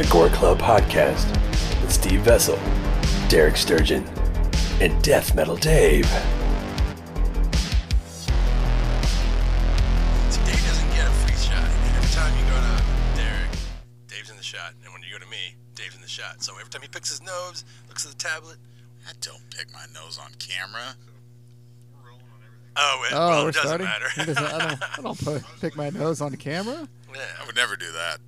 This is the Gore Club Podcast with Steve Vessel, Derek Sturgeon, and Death Metal Dave. So Dave doesn't get a free shot. Every time you go to Derek, Dave's in the shot. And when you go to me, Dave's in the shot. So every time he picks his nose, looks at the tablet. I don't pick my nose on camera. Oh, it, Oh, well, we're it doesn't starting. matter. He doesn't- I don't, I don't put, pick my nose on the camera. I would never do that.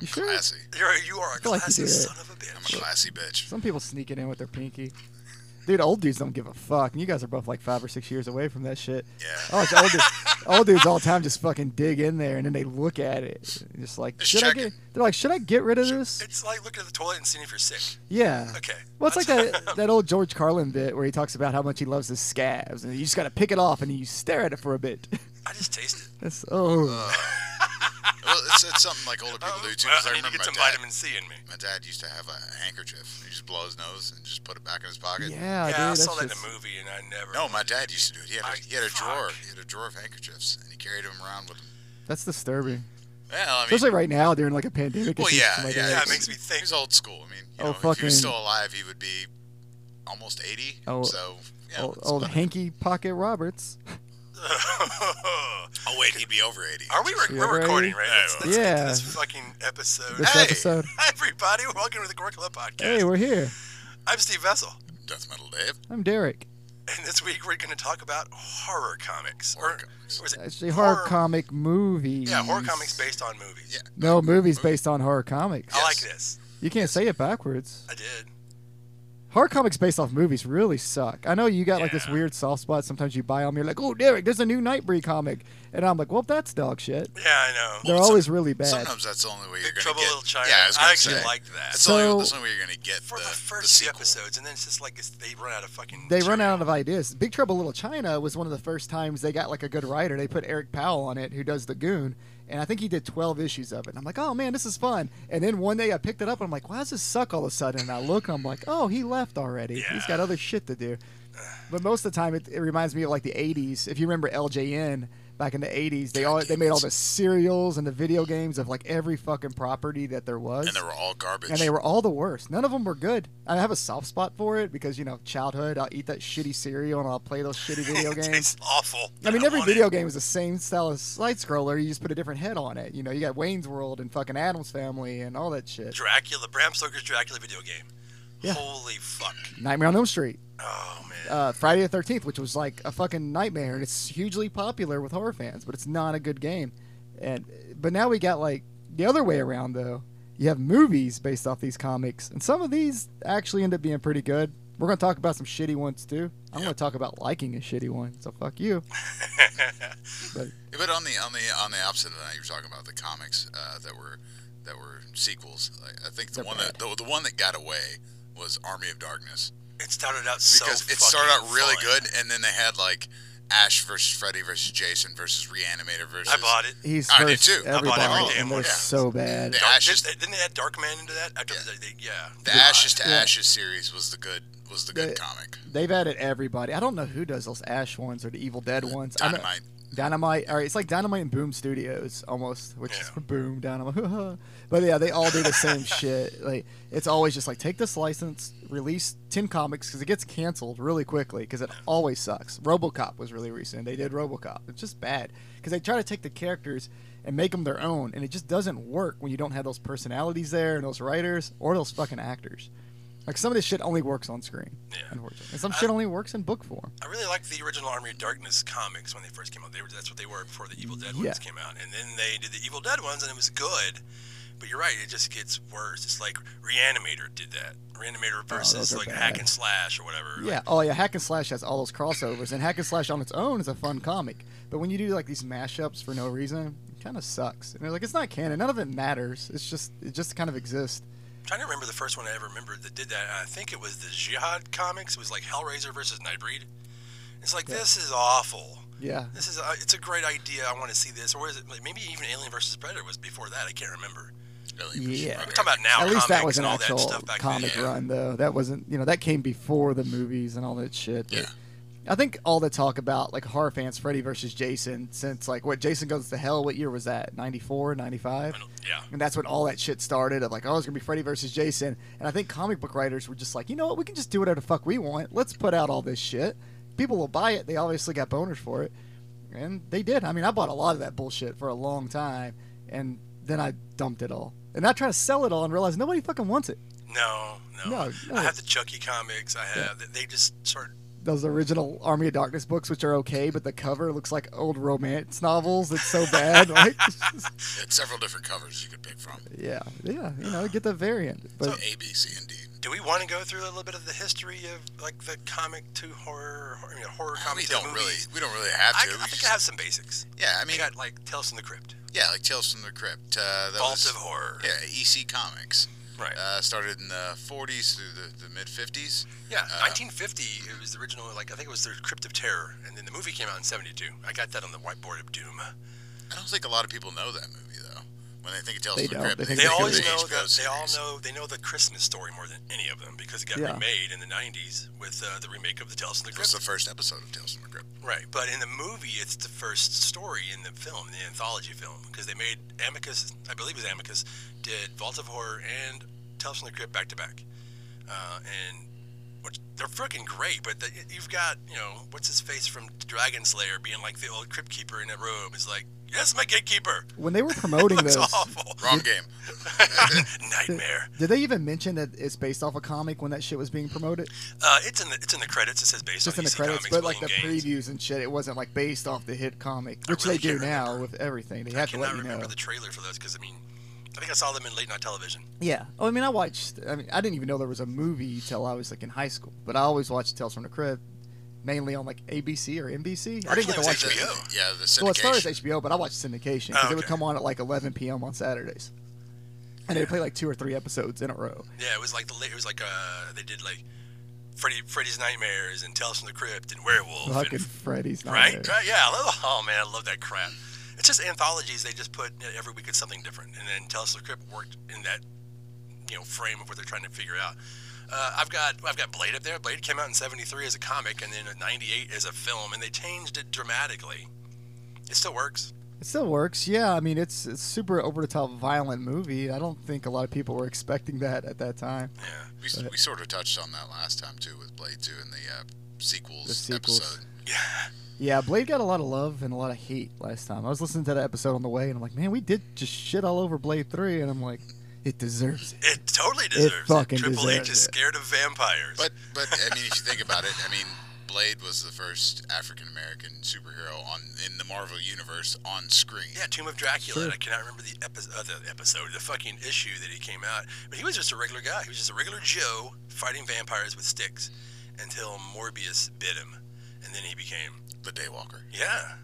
You sure? Classy. You're, you are a feel like you classy do it. son of a I'm a bitch. classy bitch. Some people sneak it in with their pinky. Dude, old dudes don't give a fuck. And you guys are both like five or six years away from that shit. Yeah. Oh, it's old, dudes, old dudes all the time just fucking dig in there and then they look at it. and Just like, Just should I get? They're like, should I get rid of this? It's like looking at the toilet and seeing if you're sick. Yeah. Okay. Well, it's like that, that old George Carlin bit where he talks about how much he loves his scabs, and you just got to pick it off and you stare at it for a bit. I just tasted. That's oh, uh, Well, it's, it's something like older people do too. well, 'cause I I need to remember get some my dad. vitamin C in me. My dad used to have a handkerchief. He just blow his nose and just put it back in his pocket. yeah, dude. yeah, I that's saw that in just- a movie, and I never. No, my dad used to do it. He had a, he had a drawer. He had a drawer of handkerchiefs, and he carried them around with him. That's disturbing, Well, I mean, especially right now during like a pandemic. well, yeah, to yeah. Yeah, it makes me think. He's old school. I mean, you Oh, know, if he was still alive, he would be almost 80. Oh, so, yeah. old, old hanky pocket Roberts. Oh, wait, he'd be over 80. Are we? Re- we're right. recording, right? Let's, let's get to Yeah. this fucking episode. This hey, episode. everybody, welcome to the Gore Club Podcast. Hey, we're here. I'm Steve Vessel, Death Metal Dave. I'm Derek. and this week we're going to talk about horror comics. Horror or, comics. or is it Actually, horror, comic movies. Yeah, horror comics based on movies. Yeah. No, movies based on horror comics. I like this. You can't say it backwards. I did. Horror comics based off movies really suck. I know you got like this weird soft spot. Sometimes you buy them, you're like, "Oh, Derek, there's a new Nightbreed comic," and I'm like, "Well, that's dog shit." Yeah, I know. They're Well, some- always really bad. Sometimes that's the only way you're Big going to Trouble get. in Little China. Yeah, I, was I actually say, liked that. That's, the only, that's the only way you're going to get For the, the, the first few episodes, and then it's just like it's, they run out of fucking. they run out of ideas. Big Trouble in Little China was one of the first times they got like a good writer. They put Eric Powell on it, who does the Goon, and I think he did 12 issues of it. And I'm like, oh man, this is fun. And then one day I picked it up, and I'm like, why does this suck all of a sudden? And I look, and I'm like, oh, he left already. He's got other shit to do. But most of the time, it, it reminds me of like the 80s. If you remember LJN back in the 80s, they all they made all the cereals and the video games of like every fucking property that there was. And they were all garbage. And they were all the worst. None of them were good. I have a soft spot for it because you know childhood. I'll eat that shitty cereal and I'll play those shitty video It games. tastes awful. I mean, don't every want it. video game is the same style of side scroller. You just put a different head on it. You know, you got Wayne's World and fucking Addams Family and all that shit. Dracula, Bram Stoker's Dracula video game. Yeah. Holy fuck. Nightmare on Elm Street, Oh man. uh, Friday the Thirteenth, which was like a fucking nightmare, and it's hugely popular with horror fans, but it's not a good game. And but now we got like the other way around though. You have movies based off these comics, and some of these actually end up being pretty good. We're gonna talk about some shitty ones too. I'm gonna talk about liking a shitty one, so fuck you. But Yeah, but on the on the on the opposite of that, you were talking about the comics uh, that were that were sequels. Like, I think the one bad. that the, the one that got away was Army of Darkness it started out so because it started out really fun. good, and then they had like Ash versus Freddy versus Jason versus Reanimator versus. I bought it. he's I did too. I bought everybody, every and damn they're so bad. The Dark- Ashes, didn't, didn't they add Darkman into that? After Yeah. the, they, yeah. the Ashes to Yeah. Ashes series was the good was the good The- comic. They've added everybody. I don't know who does those Ash ones or the Evil Dead ones. I know- Dynamite. Right, it's like Dynamite and Boom Studios almost, which is Boom Dynamite. but yeah, they all do the same shit. Like it's always just like take this license, release ten comics because it gets canceled really quickly because it always sucks. RoboCop was really recent. They did RoboCop. It's just bad because they try to take the characters and make them their own, and it just doesn't work when you don't have those personalities there and those writers or those fucking actors. Like some of this shit only works on screen, Yeah. unfortunately, and some shit only works in book form. I really liked the original Army of Darkness comics when they first came out. They were that's what they were before the Evil Dead Yeah. ones came out, and then they did the Evil Dead ones, and it was good. But you're right, it just gets worse. It's like Reanimator did that. Reanimator oh, versus Oh, like bad. Hack and Slash or whatever. Yeah. Like, Oh yeah. Hack and Slash has all those crossovers, and Hack and Slash on its own is a fun comic. But when you do like these mashups for no reason, it kind of sucks. And they're like, it's not canon. None of it matters. It's just it just kind of exists. I'm trying to remember the first one I ever remembered that did that. I think it was the Jihad comics. It was like Hellraiser versus Nightbreed. It's like Yeah. this is awful. Yeah. This is uh, it's a great idea. I want to see this. Or is it like, maybe even Alien versus Predator was before that? I can't remember. Really, Yeah. We're talking about now. At least that was an and all that actual stuff back comic then. run, though. That wasn't, you know, that came before the movies and all that shit. But Yeah. I think all the talk about like horror fans, Freddy versus Jason, since like what Jason Goes to Hell, what year was that? 94, 95? Yeah. And that's when all that shit started of like, oh, it's gonna be Freddy versus Jason. And I think comic book writers were just like, you know what, we can just do whatever the fuck we want. Let's put out all this shit. People will buy it. They obviously got boners for it, and they did. I mean, I bought a lot of that bullshit for a long time, and then I dumped it all. And I tried to sell it all and realized nobody fucking wants it. No, no. No, no. I have the Chucky comics. I have. They just sort of. Those original Army of Darkness books, which are okay, but the cover looks like old romance novels. It's so bad. like, it's just- several different covers you could pick from. yeah, yeah, you know, get the variant. But A, B, C, and D. Do we want to go through a little bit of the history of like the comic to horror, or, you know, horror comic we to don't movie? really, we don't really have to. I We think just- I have some basics. yeah, I I mean, got like Tales from the Crypt, yeah, like Tales from the Crypt. Uh, that Vault was, of Horror. Yeah, EC Comics. Right. Uh, started in the 40s through the, the mid 50s. yeah, uh, 1950. It was the original. Like I think it was the Crypt of Terror, and then the movie came out in '72. I got that on the whiteboard of doom. I don't think a lot of people know that movie though. When they think of Tales They from the don't. Crypt, They They always the know HBO that. They all know. They know the Christmas story more than any of them because it got Yeah. remade in the '90s with uh, the remake of the Tales from the It was the first episode of Tales from the Crypt. Right, but in the movie, it's the first story in the film, the anthology film, because they made Amicus, I believe it was Amicus, did Vault of Horror and Tales from the Crypt back to back, uh, and which they're freaking great. But the, you've got, you know, what's his face from Dragon Slayer being like the old crypt keeper in a robe is like, yes, my gatekeeper. when they were promoting this, those, awful. Wrong game. Nightmare. did they even mention that it's based off a comic when that shit was being promoted? Uh, it's in the it's in the credits. It says based Just on in the EC credits, Comics, but like the William Gaines. previews and shit, it wasn't like based off the hit comic, which really they do can't now with everything. They I have to let you know. remember know. the trailer for those because I mean, I think I saw them in late night television. Yeah. Oh, I mean, I watched. I mean, I didn't even know there was a movie till I was like in high school. But I always watched Tales from the Crypt, mainly on like ABC or NBC. I didn't get to watch was it. HBO. Yeah, the syndication. Well, it started as HBO, but I watched syndication because Oh, it would come on at like 11 p.m. on Saturdays, and they'd play like two or three episodes in a row. Yeah, it was like the it was like uh they did like Freddy Freddy's Nightmares and Tales from the Crypt and Werewolf Fucking and, Freddy's right right yeah I love, oh man I love that crap. It's just anthologies they just put you know, every week it's something different and then Tales from the Crypt worked in that you know frame of what they're trying to figure out. Uh, I've got I've got Blade up there. Blade came out in '73 as a comic and then in '98 as a film, and they changed it dramatically. It still works. It still works. Yeah, I mean, it's it's super over the top violent movie. I don't think a lot of people were expecting that at that time. Yeah. We, s- we sort of touched on that last time too with Blade 2 and the uh, sequels, The sequels. episode. Yeah. Yeah, Blade got a lot of love and a lot of hate last time. I was listening to that episode on the way, and I'm like, man, we did just shit all over Blade Three, and I'm like, it deserves it. It totally deserves it. fucking it. Triple H deserves is it. scared of vampires. But but I mean, if you think about it, I mean, Blade was the first African American superhero on in the Marvel universe on screen. Yeah, Tomb of Dracula. Sure. I cannot remember the, epi- uh, the episode, the fucking issue that he came out. But he was just a regular guy. He was just a regular Joe fighting vampires with sticks until Morbius bit him, and then he became. The Daywalker. Yeah,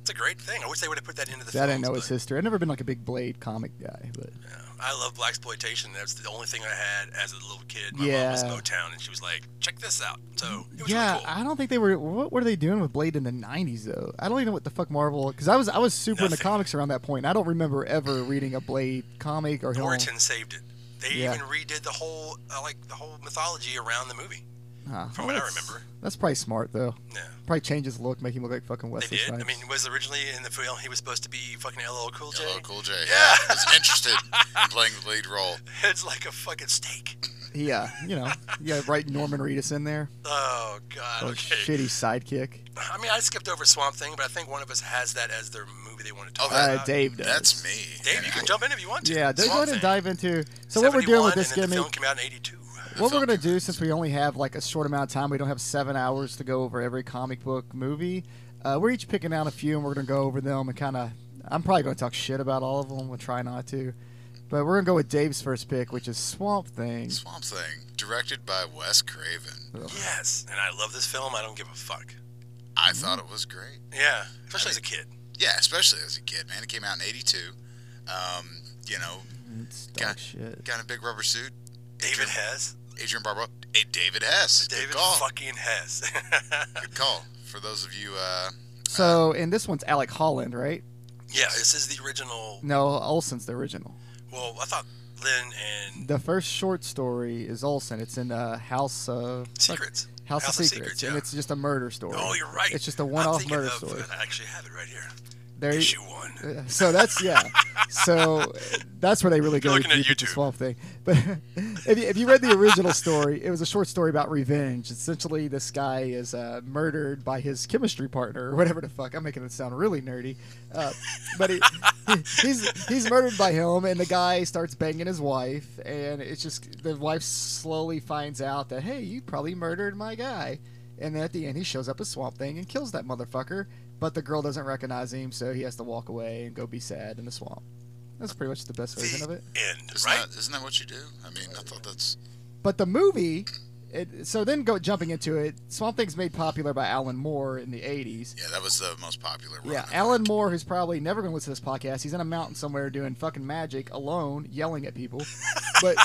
it's a great thing. I wish they would have put that into the. I didn't films, know his but, history. I've never been like a big Blade comic guy, but yeah. I love black exploitation. That's the only thing I had as a little kid. My Yeah. mom was Motown, and she was like, "Check this out." So it was yeah, really cool. I don't think they were. What were they doing with Blade in the '90s though? I don't even know what the fuck Marvel. Because I was I was super into comics around that point. I don't remember ever reading a Blade comic or. Orton saved it. They Yeah. even redid the whole uh, like the whole mythology around the movie. Huh, From well, what I that's- remember. That's probably smart though. Yeah. Probably change his look, make him look like fucking Wesley. They Wesley did. I Snipes. mean, was originally in the film he was supposed to be fucking LL Cool J. LL Cool J. Yeah. was interested in playing the lead role. It's like a fucking steak. yeah, you know, you got right Norman Reedus in there, Oh god. a Okay. shitty sidekick. I mean, I skipped over Swamp Thing, but I think one of us has that as their movie they want to talk Oh, that- Uh. Dave does. That's me. Dave, you can jump in if you want to. Yeah, they go ahead and dive into. So what we're doing with this and then the gimmick, film came out in '82. What we're gonna do since we only have like a short amount of time, we don't have seven hours to go over every comic book movie. Uh, we're each picking out a few, and we're gonna go over them and kind of. I'm probably gonna talk shit about all of them. We'll try not to, but we're gonna go with Dave's first pick, which is Swamp Thing. Swamp Thing, directed by Wes Craven. Ugh. Yes, and I love this film. I don't give a fuck. I thought it was great. Yeah, especially as a kid. Yeah, especially as a kid, man. It came out in '82. Um, you know, It's dog Got- shit. got a big rubber suit. David Adrian- Hess. Adrienne Barbeau. Hey, David Hess. David Good call. fucking Hess. Good call. For those of you, uh, So, and this one's Alec Holland, right? yeah, this is the original. No, Olsen's the original. Well, I thought Lynn and The first short story is Olsen. It's in uh, House of Secrets. House, of Secrets, and yeah. it's just a murder story. Oh, you're right. It's just a I'm one-off murder of- story. I actually have it right here. There, Issue one. Uh, so that's yeah. So that's where they really go You're looking at YouTube. Swamp Thing. But if you, if you read the original story, it was a short story about revenge. Essentially, this guy is uh, murdered by his chemistry partner or whatever the fuck. I'm making it sound really nerdy, uh, but he, he- he's he's murdered by him, and the guy starts banging his wife, and it's just the wife slowly finds out that hey, you probably murdered my guy. And then at the end, he shows up as Swamp Thing and kills that motherfucker. But the girl doesn't recognize him, so he has to walk away and go be sad in the swamp. That's pretty much the best version The of it. end, Isn't right? that isn't that what you do? I mean, I thought that's But the movie, it, so then go jumping into it. Swamp Thing's made popular by Alan Moore in the '80s. yeah, that was the most popular one. Yeah, Alan. Moore, who's probably never going to listen to this podcast, he's in a mountain somewhere doing fucking magic alone, yelling at people. But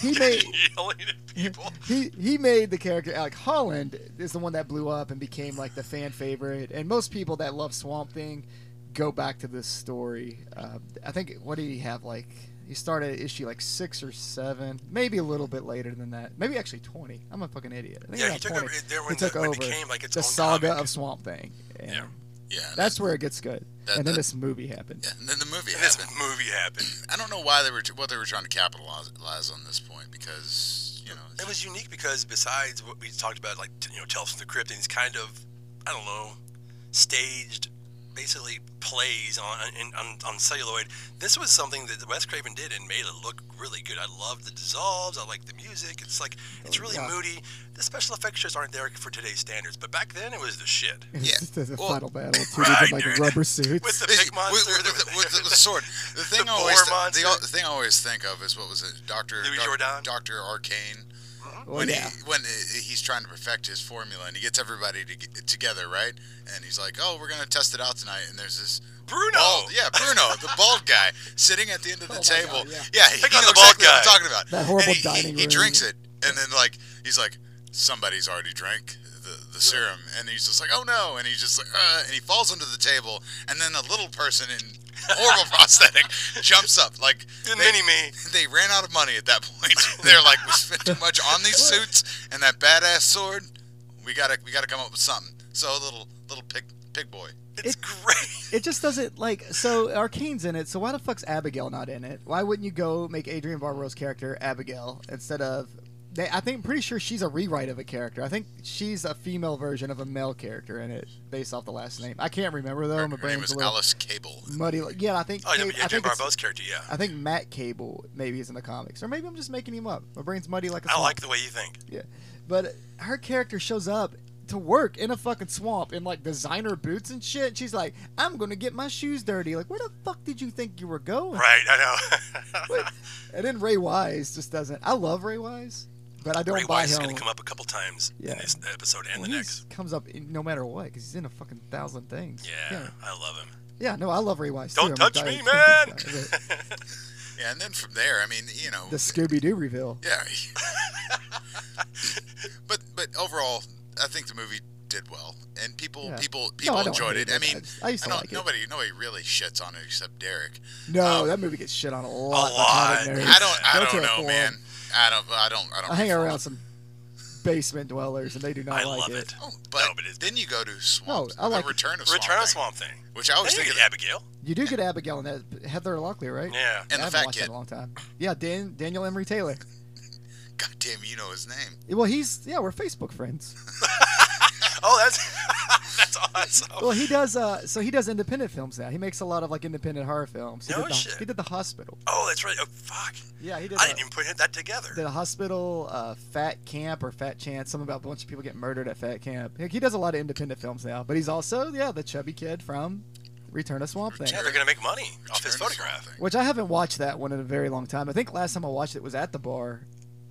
he made Yelling at people. he he made the character Alec Holland is the one that blew up and became like the fan favorite, and most people that love Swamp Thing go back to this story. Uh, I think what did he have like? He started at issue like six or seven, maybe a little bit later than that. Maybe actually twenty. I'm a fucking idiot. I think Yeah, he took 20. over there he took the, when over it became like its the own saga comic. of Swamp Thing. And Yeah. Yeah, and That's where it gets good. that- and then that- this movie happened. Yeah, and then the movie And this happened. movie happened. I don't know why they were what they were trying to capitalize on this point because you know It was unique because besides what we talked about, like you know, Tales from the Crypt, and these kind of, I don't know, staged, basically plays on in, on, on celluloid. This was something that Wes Craven did and made it look really good. I love the dissolves. I like the music. It's like it's oh, really yeah. moody. The special effects just aren't there for today's standards, but back then it was the shit. It's Yeah. just a Well, final battle. Two right, like dude. rubber suits. With the big monster, with, with, with, the, with the sword. The thing The I always boar th- the, the thing I always think of is what was it, Doctor Louis Doc- Jourdan? Doctor Arcane. Well, when yeah. he when uh, he's trying to perfect his formula and he gets everybody to get together, right? And he's like, "Oh, we're gonna test it out tonight." And there's this Bruno. bald, yeah, Bruno, the bald guy, sitting at the end of the Oh table. God, yeah, Pick he on knows the bald exactly what I'm guy. talking about. That horrible and he, dining he, he drinks it, and then like he's like, "Somebody's already drank." The, the serum and he's just like oh no and he's just like uh, and he falls under the table and then a little person in horrible prosthetic jumps up like The they- mini me. they ran out of money at that point. They're like, we spent too much on these suits and that badass sword. We gotta, we gotta come up with something. So little, little pig, pig boy. It's It- great. It just doesn't like so Arcane's in it. So why the fuck's Abigail not in it? Why wouldn't you go make Adrienne Barbeau's character Abigail instead of? They, I think pretty sure she's a rewrite of a character. I think she's a female version of a male character in it, based off the last name. I can't remember though. Her, My her name was Alice Cable. muddy. Yeah, I think. Oh, yeah, Cable- yeah I Jim think it's- Barbeau's character, yeah. I think Matt Cable maybe is in the comics, or maybe I'm just making him up. My brain's muddy like a I swamp. like the way you think. Yeah, but her character shows up to work in a fucking swamp in like designer boots and shit. She's like, "I'm gonna get my shoes dirty." Like, where the fuck did you think you were going? Right, I know. And then Ray Wise just doesn't. I love Ray Wise, but I don't Ray buy Wise is him. going to come up a couple times Yeah. in this episode and the He next. comes up in, no matter what because he's in a fucking thousand things. Yeah, yeah, I love him. Yeah, No, I love Ray Wise. Don't too. Touch me, man! Scooby guy, but Yeah, and then from there, I mean, you know, the Scooby Doo reveal. yeah. but but overall, I think the movie did well, and people Yeah. people people I don't enjoyed it. I mean, I used to don't, like it. nobody nobody really shits on it except Derek. No, Um, that movie gets shit on a lot. by lot. I don't I Go to don't know, man. I don't I don't I don't. I hang around some basement dwellers and they do not I like love it. it. Oh, but, No, but it's- then you go to Swamp. I like the Return of Swamp Return of Swamp Thing. which I always Hey, think of. Abigail. You do get Abigail and that. Heather Locklear, right? Yeah. And I the haven't fat watched that kid. in a long time. Yeah, Dan, Daniel Emery Taylor. God damn, you know his name. Well, he's yeah, we're Facebook friends. Oh, that's that's awesome. Well, he does. Uh, so he does independent films now. He makes a lot of like independent horror films. He No did the, shit. He did the hospital. Oh, that's right. Oh, fuck. Yeah, he did. I uh, didn't even put that together. did a hospital, uh, Fat Camp or Fat Chance, something about a bunch of people getting murdered at Fat Camp. He he does a lot of independent films now, but he's also yeah the chubby kid from Return of Swamp Thing, Yeah, they're gonna make money off his Return of Swamp photograph. Thing. which I haven't watched that one in a very long time. I think last time I watched it was at the bar,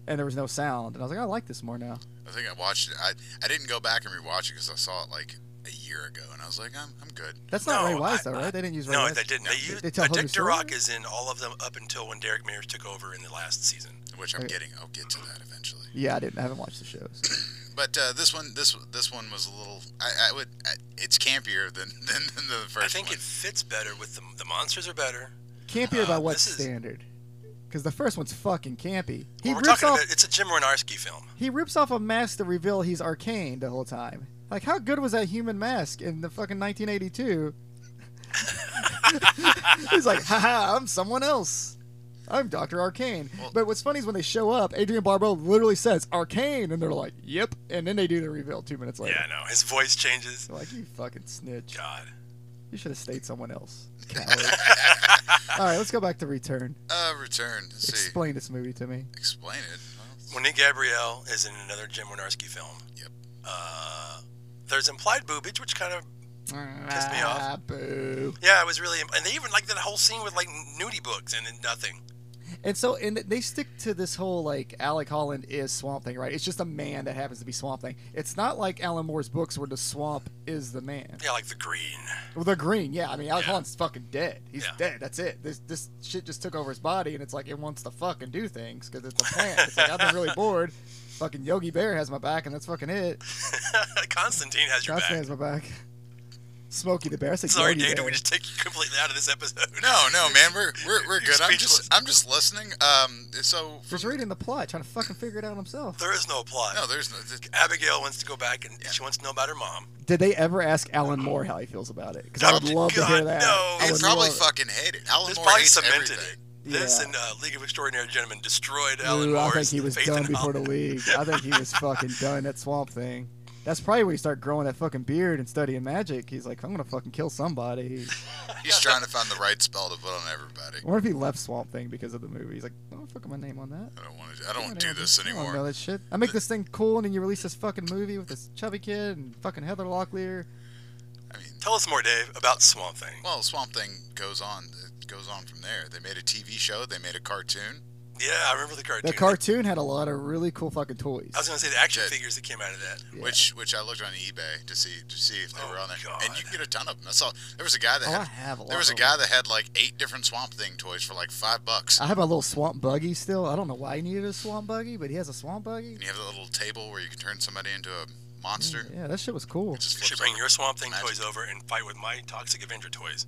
and there was no sound, and I was like, I like this more now. I think I watched it. I I didn't go back and rewatch it because I saw it like a year ago, and I was like, I'm I'm good. That's not No, Ray Wise I- though, right? They didn't use Ray No, Wise. they didn't. They used They tell uh, whole new Dick story? Durock is in all of them up until when Derek Mears took over in the last season. Which I'm Okay. getting. I'll get to that eventually. Yeah, I didn't. I haven't watched the shows. But uh, this one, this this one was a little. I, I would. I, it's campier than, than than the first I think one. it fits better with the the monsters are better. Campier Uh, by what this is- standard? Because the first one's fucking campy. He Well, we're rips talking off. about it's a Jim Wynorski film. He rips off a mask to reveal he's Arcane the whole time. Like, how good was that human mask in the fucking 1982? he's like, haha, I'm someone else. I'm Dr. Arcane. but what's funny is when they show up, Adrienne Barbeau literally says Arcane, and they're like, yep. And then they do the reveal two minutes later. Yeah, no, his voice changes. They're like, you fucking snitch. God. You should have stayed someone else. All right, let's go back to Return. Uh, return. Let's see. Explain this movie to me. Explain it. Well, When Nick Gabrielle is in another Jim Wynorski film, Yep. uh, there's implied boobage, which kind of Pissed me off. Ah, boo. yeah, it was really, and they even like that whole scene with like nudie books and then nothing. And so, and they stick to this whole like Alec Holland is Swamp Thing, right? It's just a man that happens to be Swamp Thing. It's not like Alan Moore's books where the swamp is the man. Yeah, like the green. Well, the green, yeah. I mean, Alec Yeah. Holland's fucking dead. He's Yeah. dead. That's it. This this shit just took over his body, and it's like it wants to fucking do things because it's a plant. it's like I've been really bored. Fucking Yogi Bear has my back, and that's fucking it. Constantine has your Constantine back. has my back. Smokey the Bear. I said Sorry, Yogi Dave, did we just take you completely out of this episode? No, no, man, we're we're, we're good. I'm just I'm just listening. Um, so Just reading the plot, trying to fucking figure it out himself. There is no plot. no, there's no. th- Abigail wants to go back and she wants to know about her mom. Did they ever ask Alan Moore how he feels about it? Because I would Oh, love to hear that. no. He probably fucking hate it. Alan This Moore probably hates cemented everything. it. This Yeah. and uh, League of Extraordinary Gentlemen destroyed Alan Ooh, I think he was done before the league. I think he was fucking done at Swamp Thing. That's probably where he started growing that fucking beard and studying magic. He's like, I'm gonna fucking kill somebody. He's trying to find the right spell to put on everybody. What if he left Swamp Thing because of the movie? He's like, I'm fucking my name on that. I don't want to. I don't want to do this anymore. I don't know anymore. that shit. I make this thing cool, and then you release this fucking movie with this chubby kid and fucking Heather Locklear. I mean, Tell us more, Dave, about Swamp Thing. well, Swamp Thing goes on. It goes on from there. They made a TV show. They made a cartoon. Yeah, I remember the cartoon. The cartoon had a lot of really cool fucking toys. I was gonna say the action Did. figures that came out of that. Yeah. Which which I looked on eBay to see to see if they Oh, were on there, God. and you can get a ton of them. I saw there was a guy that Oh, I had have a lot there was a of guy that had like eight different Swamp Thing toys for like five bucks. I have my little swamp buggy still. I don't know why he needed a swamp buggy, but he has a swamp buggy. and you have a little table where you can turn somebody into a monster. Yeah, that shit was cool. It just You should bring over. your Swamp Thing Magic. toys over and fight with my Toxic Avenger toys.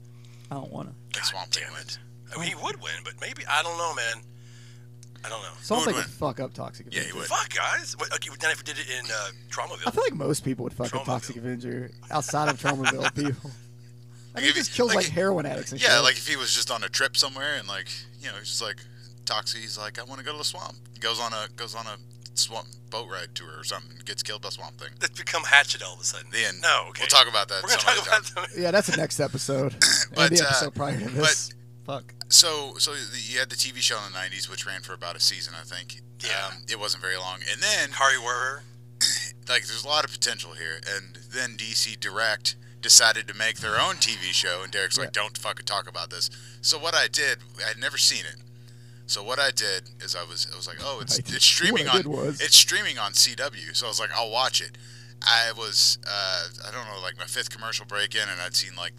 I don't wanna. Like God Swamp Thing damn wins. it. I mean, he would win, but maybe I don't know, man. I don't know. Swamp Thing would would fuck up Toxic Avenger. Yeah, he would. Fuck, guys. What, okay, then if we did it in uh, I feel like most people would fuck up Toxic Avenger outside of Tromaville people. I mean, he if just he- kills like, like- heroin addicts and Yeah, shit. like if he was just on a trip somewhere and like you know he's just like Toxie, he's like I want to go to the swamp. Goes on a goes on a swamp boat ride tour or something. Gets killed by Swamp Thing. that's become Hatchet all of a sudden. The end. No, okay. We'll talk about that. We're gonna talk about time. the yeah, that's the next episode. But, and the uh, episode prior to this. Fuck. So so the, you had the TV show in the '90s, which ran for about a season, I think. Yeah. Um, it wasn't very long, and then Harry Werher. like there's a lot of potential here, and then DC Direct decided to make their own TV show, and Derek's like, "Don't fucking talk about this." So what I did, I'd never seen it. So what I did is I was I was like, "Oh, it's it's streaming on was- it's streaming on CW." So I was like, "I'll watch it." I was uh, I don't know like my fifth commercial break in, and I'd seen like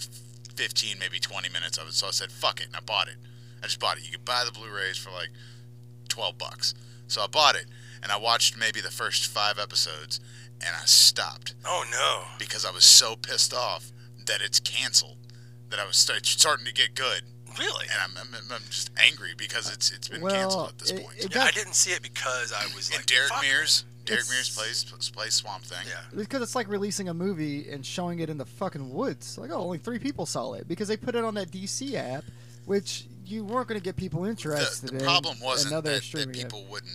15, maybe 20 minutes of it. So I said, "Fuck it," and I bought it. I just bought it. You could buy the Blu-rays for like 12 bucks. So I bought it, and I watched maybe the first five episodes, and I stopped Oh no. because I was so pissed off that it's canceled. That I was start, starting to get good, Really? and I'm, I'm, I'm just angry because it's it's been Well, canceled at this it- point. it Yeah, I didn't see it because I was like. and Derek fuck. Mears, Derek It's- Mears plays plays Swamp Thing. Yeah. Because it's like releasing a movie and showing it in the fucking woods. Like, oh, only three people saw it because they put it on that DC app, which you weren't going to get people The, interested the in. problem wasn't another that, that streaming app. people wouldn't.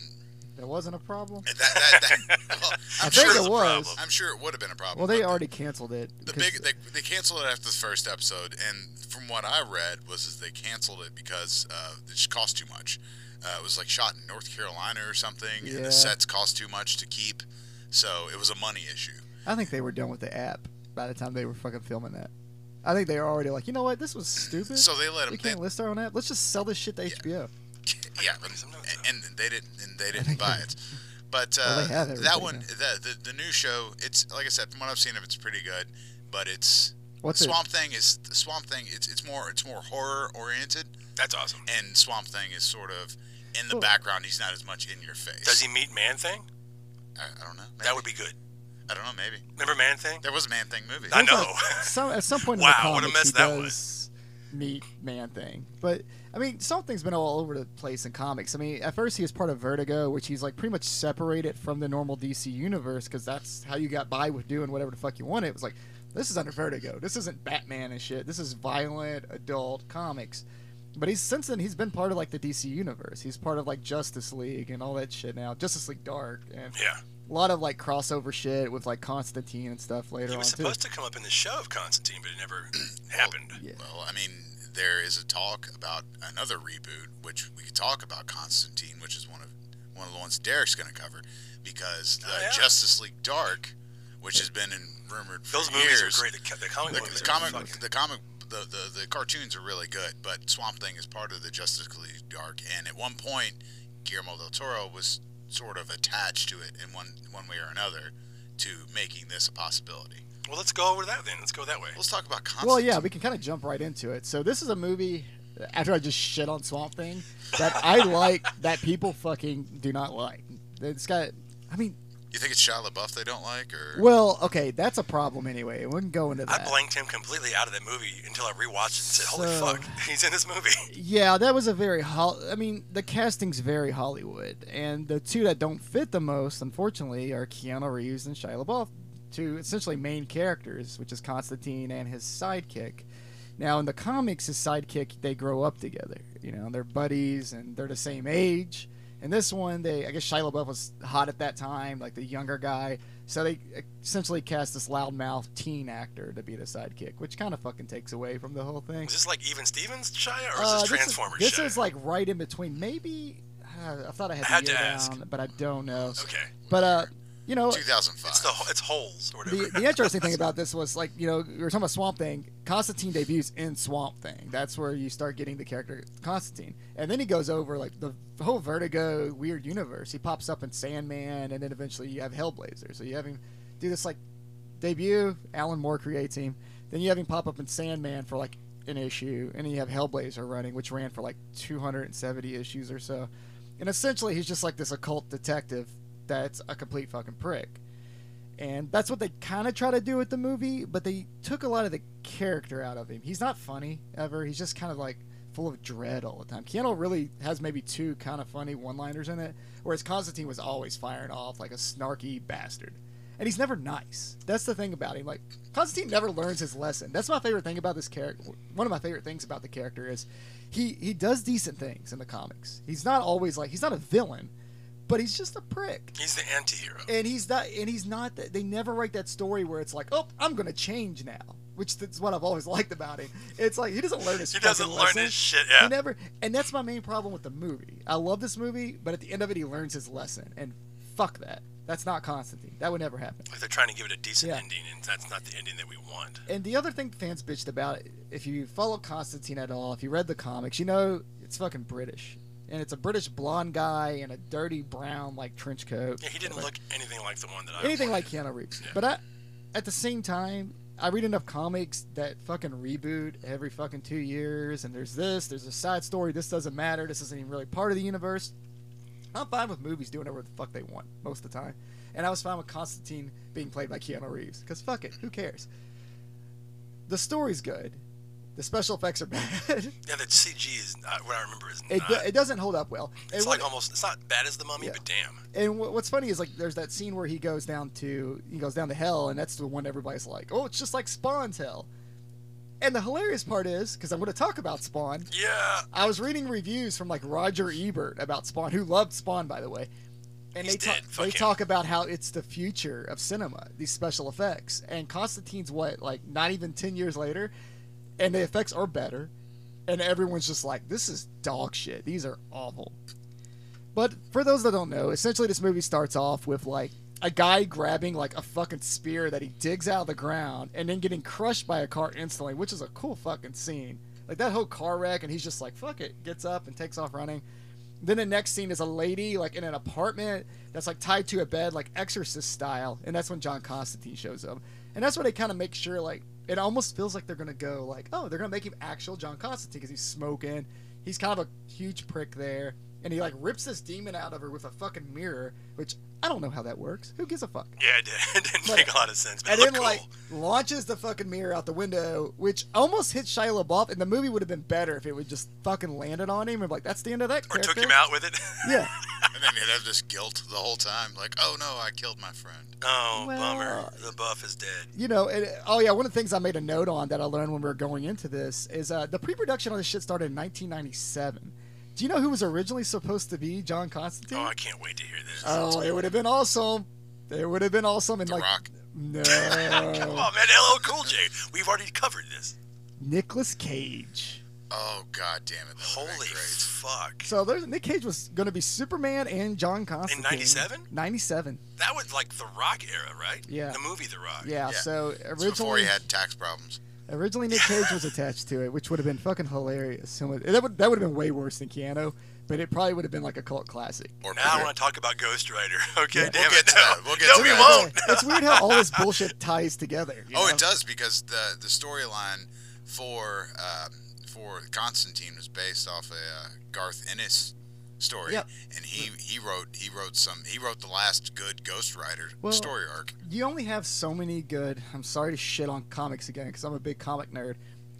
There wasn't a problem. That, that, that, well, I'm I sure think it was. problem. I'm sure it would have been a problem. Well, they but the- already canceled it. The 'cause- big they, they canceled it after the first episode, and from what I read was is they canceled it because uh, it just cost too much. Uh, it was like shot in North Carolina or something, and Yeah. the sets cost too much to keep, so it was a money issue. I think they were done with the app by the time they were fucking filming that. I think they were already like, you know what, this was stupid. So they let we them. They, can't list our own app. Let's just sell this shit to HBO. yeah, Look at some notes, and, and they didn't, and they didn't buy it. But uh, Well, that one, the, the the new show, it's like I said, from what I've seen of, it's pretty good. But it's What's it? Swamp Thing is the Swamp Thing. It's it's more it's more horror oriented, That's awesome. and Swamp Thing is sort of in the Well- background. He's not as much in your face. Does he meet Man Thing? I, I don't know. That would be good. I don't know. Maybe Remember Man Thing? there was a Man Thing movie. I know. some, at some point Wow, in what the a comics, mess he that does meet Man Thing. But I mean, something's been all over the place in comics. I mean, at first he was part of Vertigo, which he's like pretty much separated from the normal DC universe because that's how you got by with doing whatever the fuck you wanted. It was like, this is under Vertigo. This isn't Batman and shit. This is violent adult comics. But he's since then he's been part of like the DC universe. He's part of like Justice League and all that shit now. Justice League Dark and Yeah. a lot of like crossover shit with like Constantine and stuff later He on was too. supposed to come up in the show of Constantine, but it never happened. Yeah. Well, I mean, there is a talk about another reboot, which we could talk about Constantine, which is one of one of the ones Derek's going to cover, because the Oh, yeah. Justice League Dark, which has been in rumored for Those years. movies are great. The, the comic The, movies the are comic, the comic, the, the the cartoons are really good, but Swamp Thing is part of the Justice League Dark, and at one point, Guillermo del Toro was sort of attached to it in one one way or another to making this a possibility. Well, let's go over that then. Let's go that way. Let's talk about Constantine. Well, yeah, we can kind of jump right into it. So this is a movie. After I just shit on Swamp Thing, that I like, that people fucking do not like. It's got. I mean, You think it's Shia LaBeouf they don't like, or well, okay, that's a problem anyway. We can go into that. I blanked him completely out of that movie until I rewatched it and said, "Holy So- fuck, he's in this movie." Yeah, that was a very. Hol- I mean, the casting's very Hollywood, and the two that don't fit the most, unfortunately, are Keanu Reeves and Shia LaBeouf, two essentially main characters, which is Constantine and his sidekick. Now, in the comics, his sidekick they grow up together. You know, they're buddies and they're the same age. In this one, they I guess Shia LaBeouf was hot at that time, like the younger guy. So they essentially cast this loudmouth teen actor to be the sidekick, which kind of fucking takes away from the whole thing. Is this like Even Stevens Shia or is Uh, this Transformers This, Shia? is like right in between. Maybe uh, I thought I had, I had to year ask. down, but I don't know. okay. But uh, you know, 2005? It's the it's holes or whatever. the, the interesting thing about this was like you know we were talking about Swamp Thing. Constantine debuts in Swamp Thing. That's where you start getting the character Constantine, and then he goes over like the whole Vertigo weird universe. He pops up in Sandman, and then eventually you have Hellblazer. So you have him do this like debut. Alan Moore creates him. Then you have him pop up in Sandman for like an issue, and then you have Hellblazer running, which ran for like 270 issues or so. And essentially, he's just like this occult detective that's a complete fucking prick. And that's what they kind of try to do with the movie, but they took a lot of the character out of him. He's not funny ever. He's just kind of like full of dread all the time. Keanu really has maybe two kind of funny one-liners in it, whereas Constantine was always firing off like a snarky bastard. And he's never nice. That's the thing about him. Like Constantine never learns his lesson. That's my favorite thing about this character. One of my favorite things about the character is he he does decent things in the comics. He's not always like he's not a villain, but he's just a prick He's the anti-hero. and he's not and he's not that they never write that story where it's like oh i'm gonna change now which is what i've always liked about him it's like he doesn't learn his He doesn't learn his shit. Yeah, he never and that's my main problem with the movie i love this movie but at the end of it he learns his lesson and fuck that that's not constantine that would never happen Like they're trying to give it a decent Yeah. ending, and that's not the ending that we want. and the other thing fans bitched about if you follow constantine at all if you read the comics you know it's fucking british and it's a british blonde guy in a dirty brown like trench coat Yeah, he didn't Like- look anything like the one that I anything like. Keanu Reeves. Yeah. But I, at the same time, I read enough comics that fucking reboot every fucking two years, and there's this, there's a side story. This doesn't matter. This isn't even really part of the universe. I'm fine with movies doing whatever the fuck they want most of the time, and I was fine with Constantine being played by Keanu Reeves because fuck it, who cares? The story's good. The special effects are bad. Yeah, the CG is not what I remember is it, not. do- it doesn't hold up well. it's like almost. It's not bad as the Mummy, Yeah. but damn. And wh- what's funny is like there's that scene where he goes down to he goes down to hell, and that's the one everybody's like, oh, it's just like Spawn's hell. And the hilarious part is because I'm going to talk about Spawn. Yeah. I was reading reviews from like Roger Ebert about Spawn, who loved Spawn by the way, and He's they talk dead. Fuck they him. talk about how it's the future of cinema, these special effects. And Constantine's what like not even ten years later, and the effects are better, and everyone's just like, this is dog shit. These are awful. But for those that don't know, essentially this movie starts off with like a guy grabbing like a fucking spear that he digs out of the ground and then getting crushed by a car instantly, which is a cool fucking scene. Like that whole car wreck, and he's just like, fuck it, gets up and takes off running. Then the next scene is a lady like in an apartment that's like tied to a bed, like exorcist style, and that's when John Constantine shows up. And that's where they kind of make sure like it almost feels like they're gonna go like, oh, they're gonna make him actual John Constantine because he's smoking. He's kind of a huge prick there. And he like rips this demon out of her with a fucking mirror, which I don't know how that works. Who gives a fuck? Yeah, it, did. it didn't But- make a lot of sense, but and it then looked like launches the fucking mirror out the window, which almost hit Shia LaBeouf, and the movie would have been better if it would just fucking landed on him and like that's the end of that or character. took him out with it. Yeah. And then he'd have this guilt the whole time, like, oh no, I killed my friend. oh, Well- bummer. The buff is dead. You know, and, oh yeah, one of the things I made a note on that I learned when we were going into this is uh, the pre-production on this shit started in 1997. Do you know who was originally supposed to be John Constantine? Oh, I can't wait to hear this. Oh, it would have been awesome. It would have been awesome. And The like, Rock. no, Come on, man. LL Cool J. We've already covered this. Nicolas Cage. Oh god damn it. That Holy great. fuck. So there's Nick Cage was going to be Superman and John Constantine. in 97? 97. That was like the Rock era, right? Yeah. The movie The Rock. Yeah. Yeah. So It's originally, before he had tax problems. Originally Nick Cage was attached to it, which would have been fucking hilarious. And That would that would have been way worse than Keanu, but it probably would have been like a cult classic. Or Now I want to talk about Ghost Rider. Okay, Yeah. damn We'll it. get to no. We'll get no to we won't. it's weird how all this bullshit ties together. Oh, know? it does because the the storyline for um, for Constantine was based off a uh, Garth Ennis story, Yep. and he he wrote he wrote some he wrote the last good Ghost Rider Well- story arc. you only have so many good. I'm sorry to shit on comics again because I'm a big comic nerd.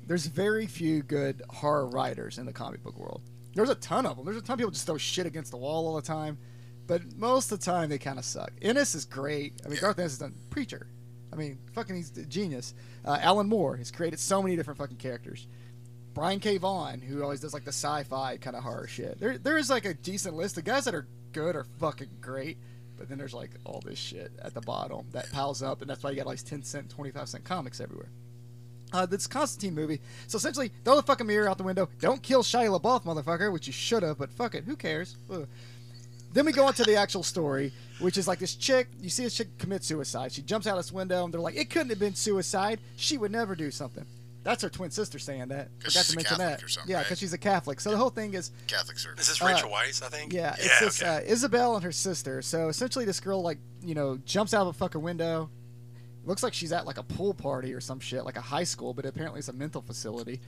There's very few good horror writers in the comic book world. There's a ton of them. There's a ton of people just throw shit against the wall all the time, but most of the time they kind of suck. Ennis is great. I mean, Yeah. Garth Ennis has done Preacher. I mean, fucking he's a genius. Uh, Alan Moore has created so many different fucking characters. Brian K. Vaughan, who always does like the sci-fi kind of horror shit. There, there is like a decent list. The guys that are good are fucking great, but then there's like all this shit at the bottom that piles up, and that's why you got like 10 cent, 25 cent comics everywhere. Uh, this Constantine movie. So essentially, throw the fucking mirror out the window. Don't kill Shia LaBeouf, motherfucker, which you should have, but fuck it, who cares? Ugh. Then we go on to the actual story, which is like this chick. You see this chick commit suicide. She jumps out of this window, and they're like, "It couldn't have been suicide. She would never do something." That's her twin sister saying that. 'Cause Forgot she's to mention Catholic that. or something, yeah, right? because she's a Catholic. So the whole thing is, Catholic Is service. this Uh, Rachel Weisz, I think? yeah, it's yeah, this okay. uh, Isabel and her sister. So essentially, this girl like you know jumps out of a fucking window. Looks like she's at like a pool party or some shit, like a high school, but apparently it's a mental facility.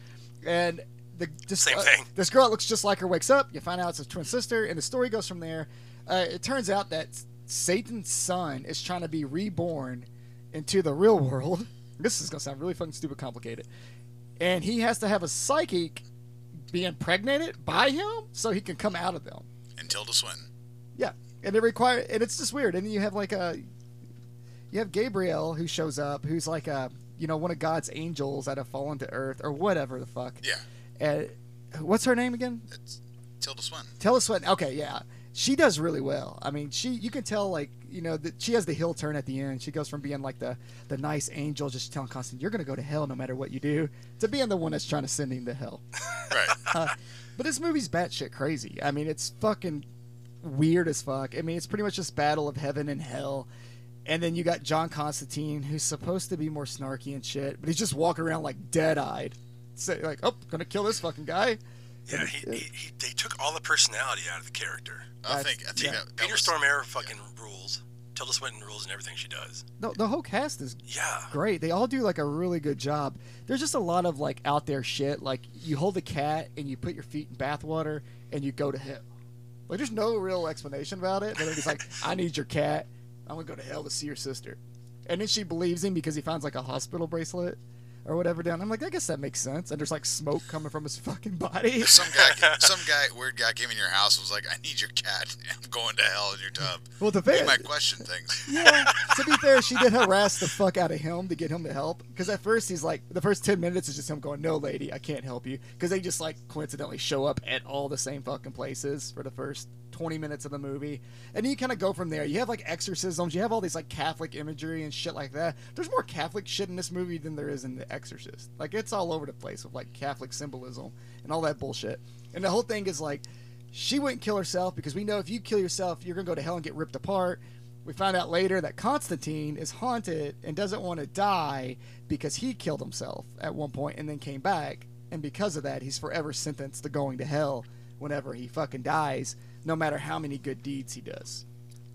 And the this, Same uh, thing. This girl looks just like her wakes up. You find out it's a twin sister, and the story goes from there. Uh, it turns out that Satan's son is trying to be reborn into the real world. This is gonna sound really fucking stupid complicated, and he has to have a psychic be impregnated by him so he can come out of them. and Tilda Swinton. Yeah, and it require and it's just weird. And then you have like a, you have Gabriel who shows up, who's like a you know one of God's angels that have fallen to earth or whatever the fuck. Yeah, And what's her name again? it's Tilda Swinton. Us what. Okay, yeah, she does really well. I mean, she you can tell like you know that she has the heel turn at the end. She goes from being like the the nice angel, just telling Constantine, "You're gonna go to hell no matter what you do," to being the one that's trying to send him to hell. Right. But this movie's batshit crazy. I mean, it's fucking weird as fuck. I mean, it's pretty much just battle of heaven and hell. And then you got John Constantine, who's supposed to be more snarky and shit, but he's just walking around like dead-eyed, say like, "Oh, gonna kill this fucking guy." Yeah, he, he, he, they took all the personality out of the character. I think I think yeah. that, that Peter was, Stormare fucking rules. Tilda Swinton rules in everything she does. No, the whole cast is Yeah. great. They all do like a really good job. There's just a lot of like out there shit. Like you hold a cat and you put your feet in bathwater and you go to hell. Like there's no real explanation about it. But they're like, I need your cat. I'm gonna go to hell to see your sister. And then she believes him because he finds like a hospital bracelet or whatever down. I'm like, I guess that makes sense. And there's like smoke coming from his fucking body. Some guy, some guy, weird guy came in your house and was like, "I need your cat. I'm going to hell in your tub." Well, the He fair, might question things. yeah. To be fair, she did harass the fuck out of him to get him to help. Because at first he's like, the first ten minutes is just him going, "No, lady, I can't help you." Because they just like coincidentally show up at all the same fucking places for the first twenty minutes of the movie, and you kind of go from there. You have like exorcisms, you have all these like Catholic imagery and shit like that. There's more Catholic shit in this movie than there is in The Exorcist. Like it's all over the place with like Catholic symbolism and all that bullshit. And the whole thing is like, she wouldn't kill herself because we know if you kill yourself, you're gonna go to hell and get ripped apart. We find out later that Constantine is haunted and doesn't want to die because he killed himself at one point and then came back. And because of that, he's forever sentenced to going to hell whenever he fucking dies, no matter how many good deeds he does.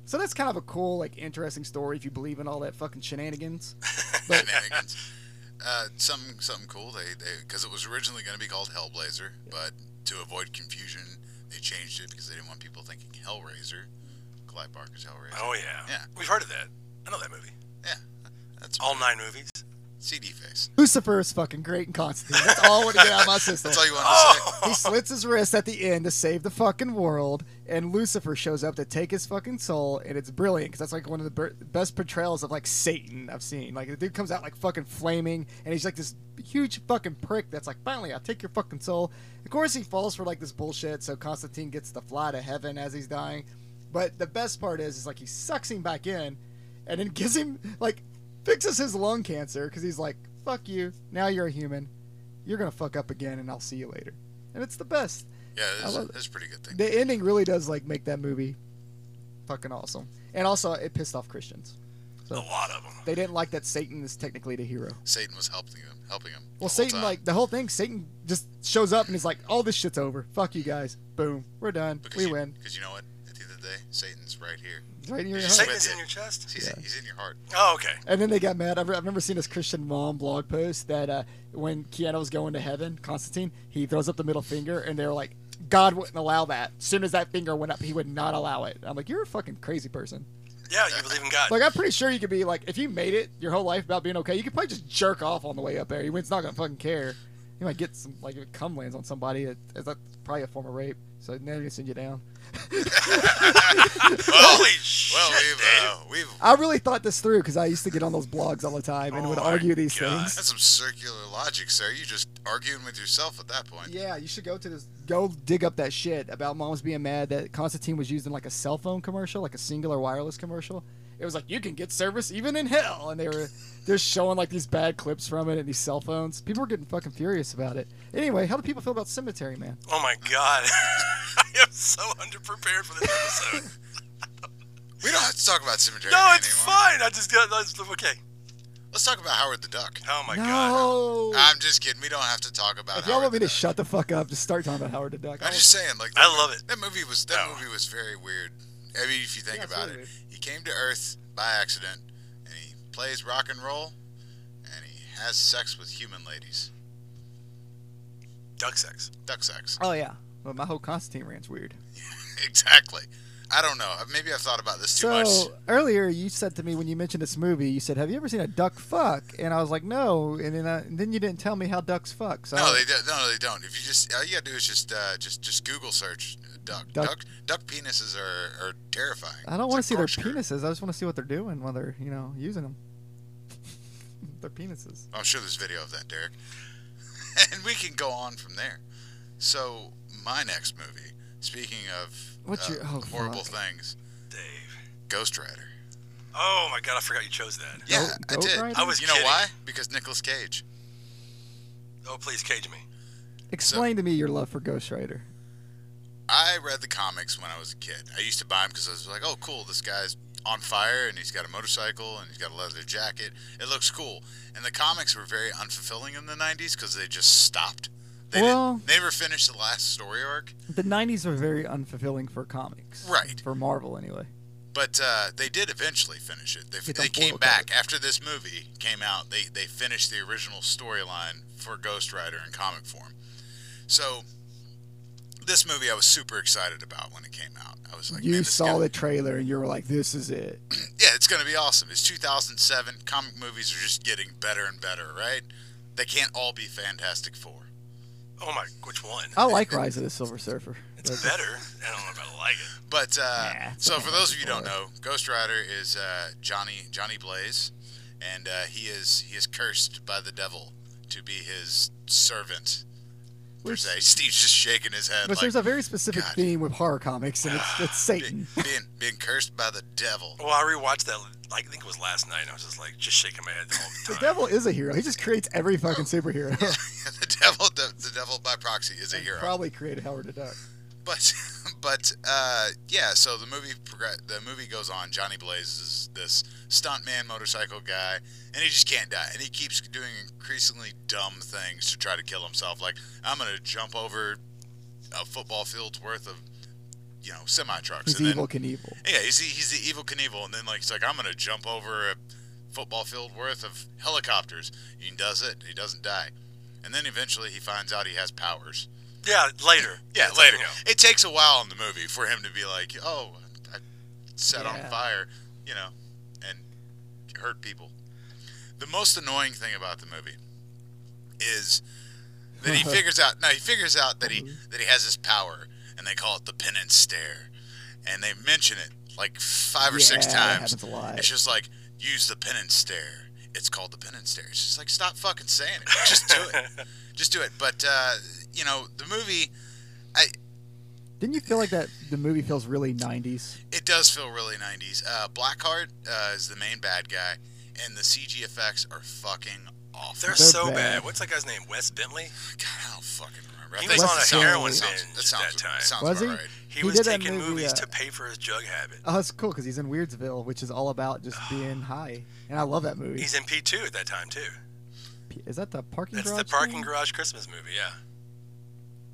So that's kind of a cool, like, interesting story if you believe in all that fucking shenanigans. But Shenanigans. Uh, something something cool. They they because it was originally going to be called Hellblazer, but to avoid confusion they changed it because they didn't want people thinking Hellraiser. Clive Barker's Hellraiser. Oh yeah. Yeah. We've heard of that. I know that movie. Yeah, that's All my nine movies. CD face. Lucifer is fucking great in Constantine. That's all I want to get out of my system. That's all you want to say. He slits his wrist at the end to save the fucking world, and Lucifer shows up to take his fucking soul, and it's brilliant because that's like one of the best portrayals of like Satan I've seen. Like the dude comes out like fucking flaming, and he's like this huge fucking prick that's like, finally, I'll take your fucking soul. Of course, he falls for like this bullshit, so Constantine gets to fly to heaven as he's dying. But the best part is, is like he sucks him back in, and then gives him like fixes his lung cancer because he's like, fuck you, now you're a human, you're gonna fuck up again, and I'll see you later. And it's the best Yeah, that's, pretty good thing. the ending really does like make that movie fucking awesome. And also it pissed off Christians. A lot of them. They didn't like that Satan is technically the hero. Satan was helping him, helping him. Well, the Satan like the whole thing. Satan just shows up and he's like, "All this shit's over. Fuck you guys. Boom. We're done. because we you, win." Because you know what? At the end of the day, Satan's right here. It's right in your He's heart. Satan's in your chest. He's, Yeah. he's in your heart. Oh, okay. And then they got mad. I've, I've never seen this Christian mom blog post that uh, when Keanu was going to heaven, Constantine, he throws up the middle finger, and they were like, God wouldn't allow that. As soon as that finger went up, he would not allow it. I'm like, you're a fucking crazy person. Yeah, you believe in God. Like I'm pretty sure you could be like, if you made it your whole life about being okay, you could probably just jerk off on the way up there. He's not gonna fucking care. You might get some like if it cum lands on somebody. It, it's that's probably a form of rape. So now they're gonna send you down. Holy shit, Well, we've Dave. uh, we've I really thought this through because I used to get on those blogs all the time and Oh would argue these God. things. that's some circular logic, sir. You just arguing with yourself at that point. Yeah, you should go to this. Go dig up that shit about moms being mad that Constantine was used in like a cell phone commercial, like a singular wireless commercial. It was like you can get service even in hell, and they were they're showing like these bad clips from it and these cell phones. People were getting fucking furious about it. Anyway, how do people feel about Cemetery Man? Oh my God. I am so underprepared for this episode. We don't have to talk about cemetery. no, Man it's anymore. fine. I just got. That's okay. Let's talk about Howard the Duck. Oh my God. no. I'm just kidding. We don't have to talk about. if y'all Howard want me to Duck. shut the fuck up, just start talking about Howard the Duck. I'm just saying, like I love mo- it. That movie was that No. movie was very weird. I mean, if you think Yeah, about really it, he came to Earth by accident, and he plays rock and roll, and he has sex with human ladies. Duck sex. Duck sex. Oh yeah, well my whole Constantine rant's weird. exactly. I don't know. Maybe I've thought about this too So much. earlier you said to me when you mentioned this movie, you said, "Have you ever seen a duck fuck?" And I was like, "No." And then, I, and then you didn't tell me how ducks fuck. So No, they do, no, they don't. If you just all you gotta do is just uh, just just Google search duck. Duck. Duck duck, penises are, are terrifying. I don't want to see their penises. I just want to see what they're doing while they're, you know, using them. their penises. I'll show this video of that, Derek. and we can go on from there. So, my next movie, speaking of What's uh, your- oh, horrible fuck. things, Dave. Ghost Rider. Oh my God. I forgot you chose that. Yeah, I Ghost did. Rider? I was You know kidding. why? Because Nicolas Cage. Oh please cage me. Explain to me your love for Ghost Rider. I read the comics when I was a kid. I used to buy them because I was like, oh, cool, this guy's on fire and he's got a motorcycle and he's got a leather jacket. It looks cool. And the comics were very unfulfilling in the 90s because they just stopped. They, Well- they never finished the last story arc. The '90s were very unfulfilling for comics, Right. For Marvel, anyway. But uh, they did eventually finish it. They, they came back after this movie came out. They they finished the original storyline for Ghost Rider in comic form. So this movie I was super excited about when it came out. I was like, you man, this is saw gonna- the trailer and you were like, "This is it." Yeah, it's going to be awesome. It's 2007. Comic movies are just getting better and better, right? They can't all be Fantastic Four. Oh my. Which one? I like Rise of the Silver Surfer. It's But- better. I don't know if I like it. But uh, Nah, so for those of you who don't know, Ghost Rider is uh, Johnny Johnny Blaze, and uh, he is he is cursed by the devil to be his servant. Per se. Steve's just shaking his head But like there's a very specific God. theme with horror comics, and it's, it's Satan. be- being being cursed by the devil. Well, I rewatched that. Like, I think it was last night. and I was just like, just shaking my head the The time. the devil is a hero. He just creates every fucking superhero. the devil, the, the devil by proxy is a hero. Probably created Howard the Duck. But but uh, yeah, so the movie progr- the movie goes on. Johnny Blaze is this stuntman motorcycle guy, and he just can't die. And he keeps doing increasingly dumb things to try to kill himself. Like I'm gonna jump over a football field's worth of you know semi trucks. He's and evil then, Knievel. yeah, he's the, he's the Evel Knievel, and then like he's like I'm gonna jump over a football field worth of helicopters. He does it. He doesn't die, and then eventually he finds out he has powers. Yeah, later. Yeah, It's later. like, you know, It takes a while in the movie for him to be like, "Oh, I set on fire," you know, and hurt people. The most annoying thing about the movie is that he figures out. No, he figures out that he that he has this power, and they call it the penance stare, and they mention it like five or six Yeah, that times. happens a lot. It's just like use the penance stare. It's called the penance stare. It's just like stop fucking saying it. Just do it. just do it. But uh, you know, the movie. I, Didn't you feel like that the movie feels really 90s? It does feel really 90s. Uh, Blackheart uh, is the main bad guy, and the CG effects are fucking awful. They're They're so bad. bad. What's that guy's name? Wes Bentley? God, I don't fucking remember. I He think was on a sounds- heroin that sounds, binge that at sounds, that time. sounds Was he? right. He, He was did that taking movie, movies uh, to pay for his drug habit. Oh, that's cool because he's in Weirdsville, which is all about just being high, and I love that movie. He's in P2 at that time too. Is that the parking garage? That's garage? the parking thing? garage Christmas movie. Yeah.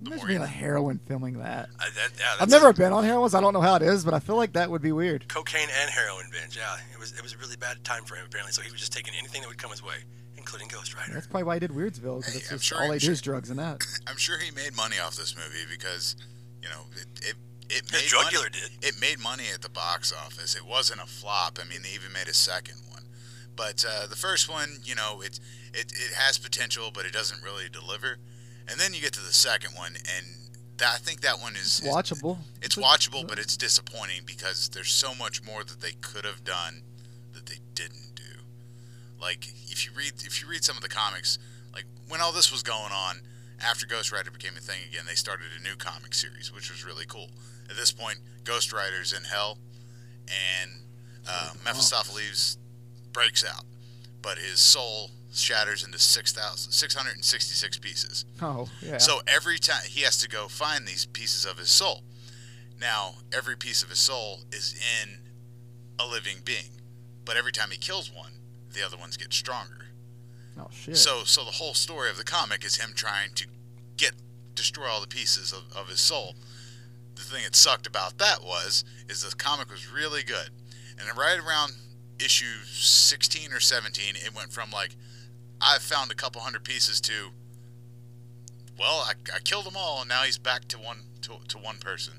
Imagine more being you a heroin filming that. I, that, yeah I've that's never been on heroin, so I don't know how it is, but I feel like that would be weird. cocaine and heroin binge. Yeah, it was it was a really bad time for him apparently. So he was just taking anything that would come his way, including Ghost Rider. That's probably why he did Weirdsville because Hey, it's I'm just sure- all I'm they sure- do is drugs and that. I'm sure he made money off this movie because, you know, it it, it His made drug money. dealer did. It made money at the box office. It wasn't a flop. I mean, they even made a second one. But uh, the first one, you know, it, it it has potential, but it doesn't really deliver. And then you get to the second one, and that, I think that one is It's watchable. It's watchable, but it's disappointing because there's so much more that they could have done that they didn't do. Like if you read if you read some of the comics, like when all this was going on, after Ghost Rider became a thing again, they started a new comic series, which was really cool. At this point, Ghost Rider's in hell, and uh, Mephistopheles breaks out, but his soul shatters into 6,000 666 pieces. Oh, yeah. So every time he has to go find these pieces of his soul. Now, every piece of his soul is in a living being, but every time he kills one, the other ones get stronger. oh, shit. So, so the whole story of the comic is him trying to get destroy all the pieces of, of his soul. The thing that sucked about that was is the comic was really good, and right around issue 16 or 17, it went from like I found a couple hundred pieces to well, I, I killed them all, and now he's back to one to, to one person.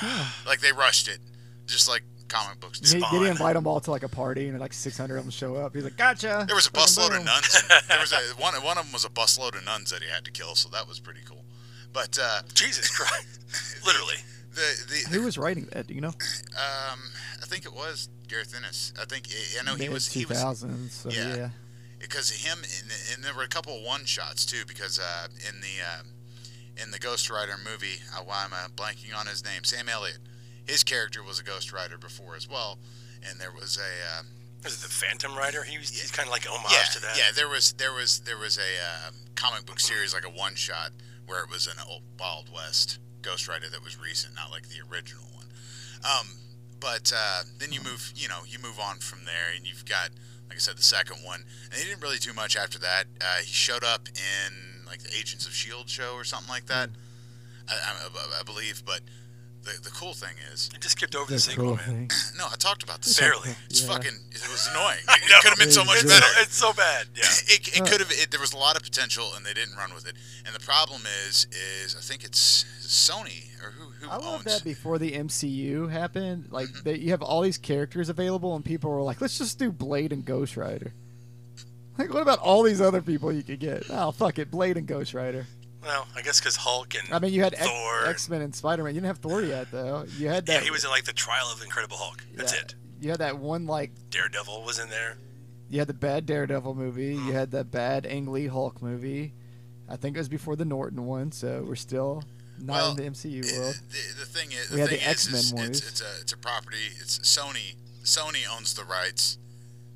like they rushed it, just like comic books. Did, did he invite them all to like a party and like 600 of them show up? He's like, gotcha. There was a busload of nuns. There was a one. One of them was a busload of nuns that he had to kill, so that was pretty cool. But uh, Jesus Christ, literally. the the, Who was writing that? Do you know? um, I think it was Garth Ennis. I think I know he Mid was he was 2000s. So yeah. yeah. Because him and, and there were a couple of one shots too because uh, in the uh, in the Ghost Rider movie, uh, why am I blanking on his name? Sam Elliott. His character was a Ghost Rider before as well, and there was a uh, Was it the Phantom Rider? He was, he's kind of like homage yeah, to that. yeah. There was there was there was a uh, comic book series like a one shot where it was an old Wild West Ghost Rider that was recent, not like the original one. Um, but uh, then you move, you know, you move on from there, and you've got, like I said, the second one. And he didn't really do much after that. Uh, he showed up in like the Agents of Shield show or something like that, I, I, I believe. But the the cool thing is, You just skipped over the The sequel, cool man. thing. no, I talked about the Barely. It's Yeah. fucking. It was annoying. I It know. could have been so much It's It's better. so, it's so bad. Yeah. it, it could have there was a lot of potential and they didn't run with it and the problem is is i think it's sony or who who I love owns that before the MCU happened. Like Mm-hmm. they, you have all these characters available, and people were like, "Let's just do Blade and Ghost Rider." Like, what about all these other people you could get? Oh, fuck it, Blade and Ghost Rider. Well, I guess because Hulk and I mean, you had Thor. X Men and Spider Man. You didn't have Thor yet, though. You had that. yeah, he was in like the Trial of Incredible Hulk. That's yeah, it. You had that one like Daredevil was in there. you had the bad Daredevil movie. Mm. You had the bad Ang Lee Hulk movie. I think it was before the Norton one, so we're still not Well, in the MCU it- world. the, the thing is We the had the thing is, is X-Men it's, movies. it's a it's a property it's sony sony owns the rights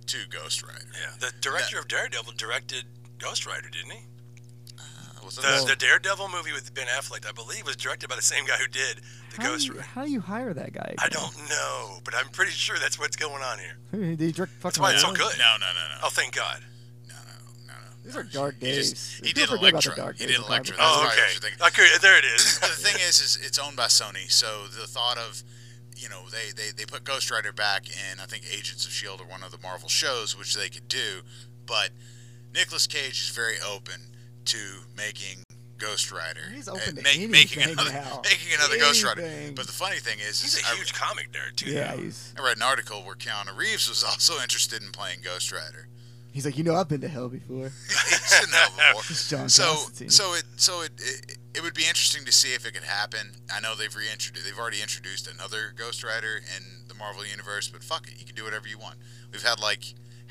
to ghost rider Yeah. The director of Daredevil directed Ghost Rider, didn't he? Was it The, Well- the Daredevil movie with Ben Affleck, I believe, was directed by the same guy who did the How do, Ghost you, Rider. how do you hire that guy? I don't know, but I'm pretty sure that's what's going on here. Did he direct That's fucking why it's so good. no no no no Oh, thank God. no no no no These are no. dark he days. just, he did forget Elektra dark he did of Elektra Oh, okay. that's what you're thinking. Okay, there it is. The thing is, is it's owned by Sony, so the thought of, you know, they, they, they put Ghost Rider back in, I think Agents of S.H.I.E.L.D. or one of the Marvel shows, which they could do, but Nicolas Cage is very open to making Ghost Rider. He's uh, open to make- making another, now. making another Ghost Rider. But the funny thing is, He's is a I- huge comic nerd too. Yeah, he's I read an article where Keanu Reeves was also interested in playing Ghost Rider. he's like, you know, I've been to hell before. He's in that before. It's John so so it so it, it it would be interesting to see if it could happen. I know they've reintroduced they've already introduced another Ghost Rider in the Marvel universe, but fuck it, you can do whatever you want. We've had like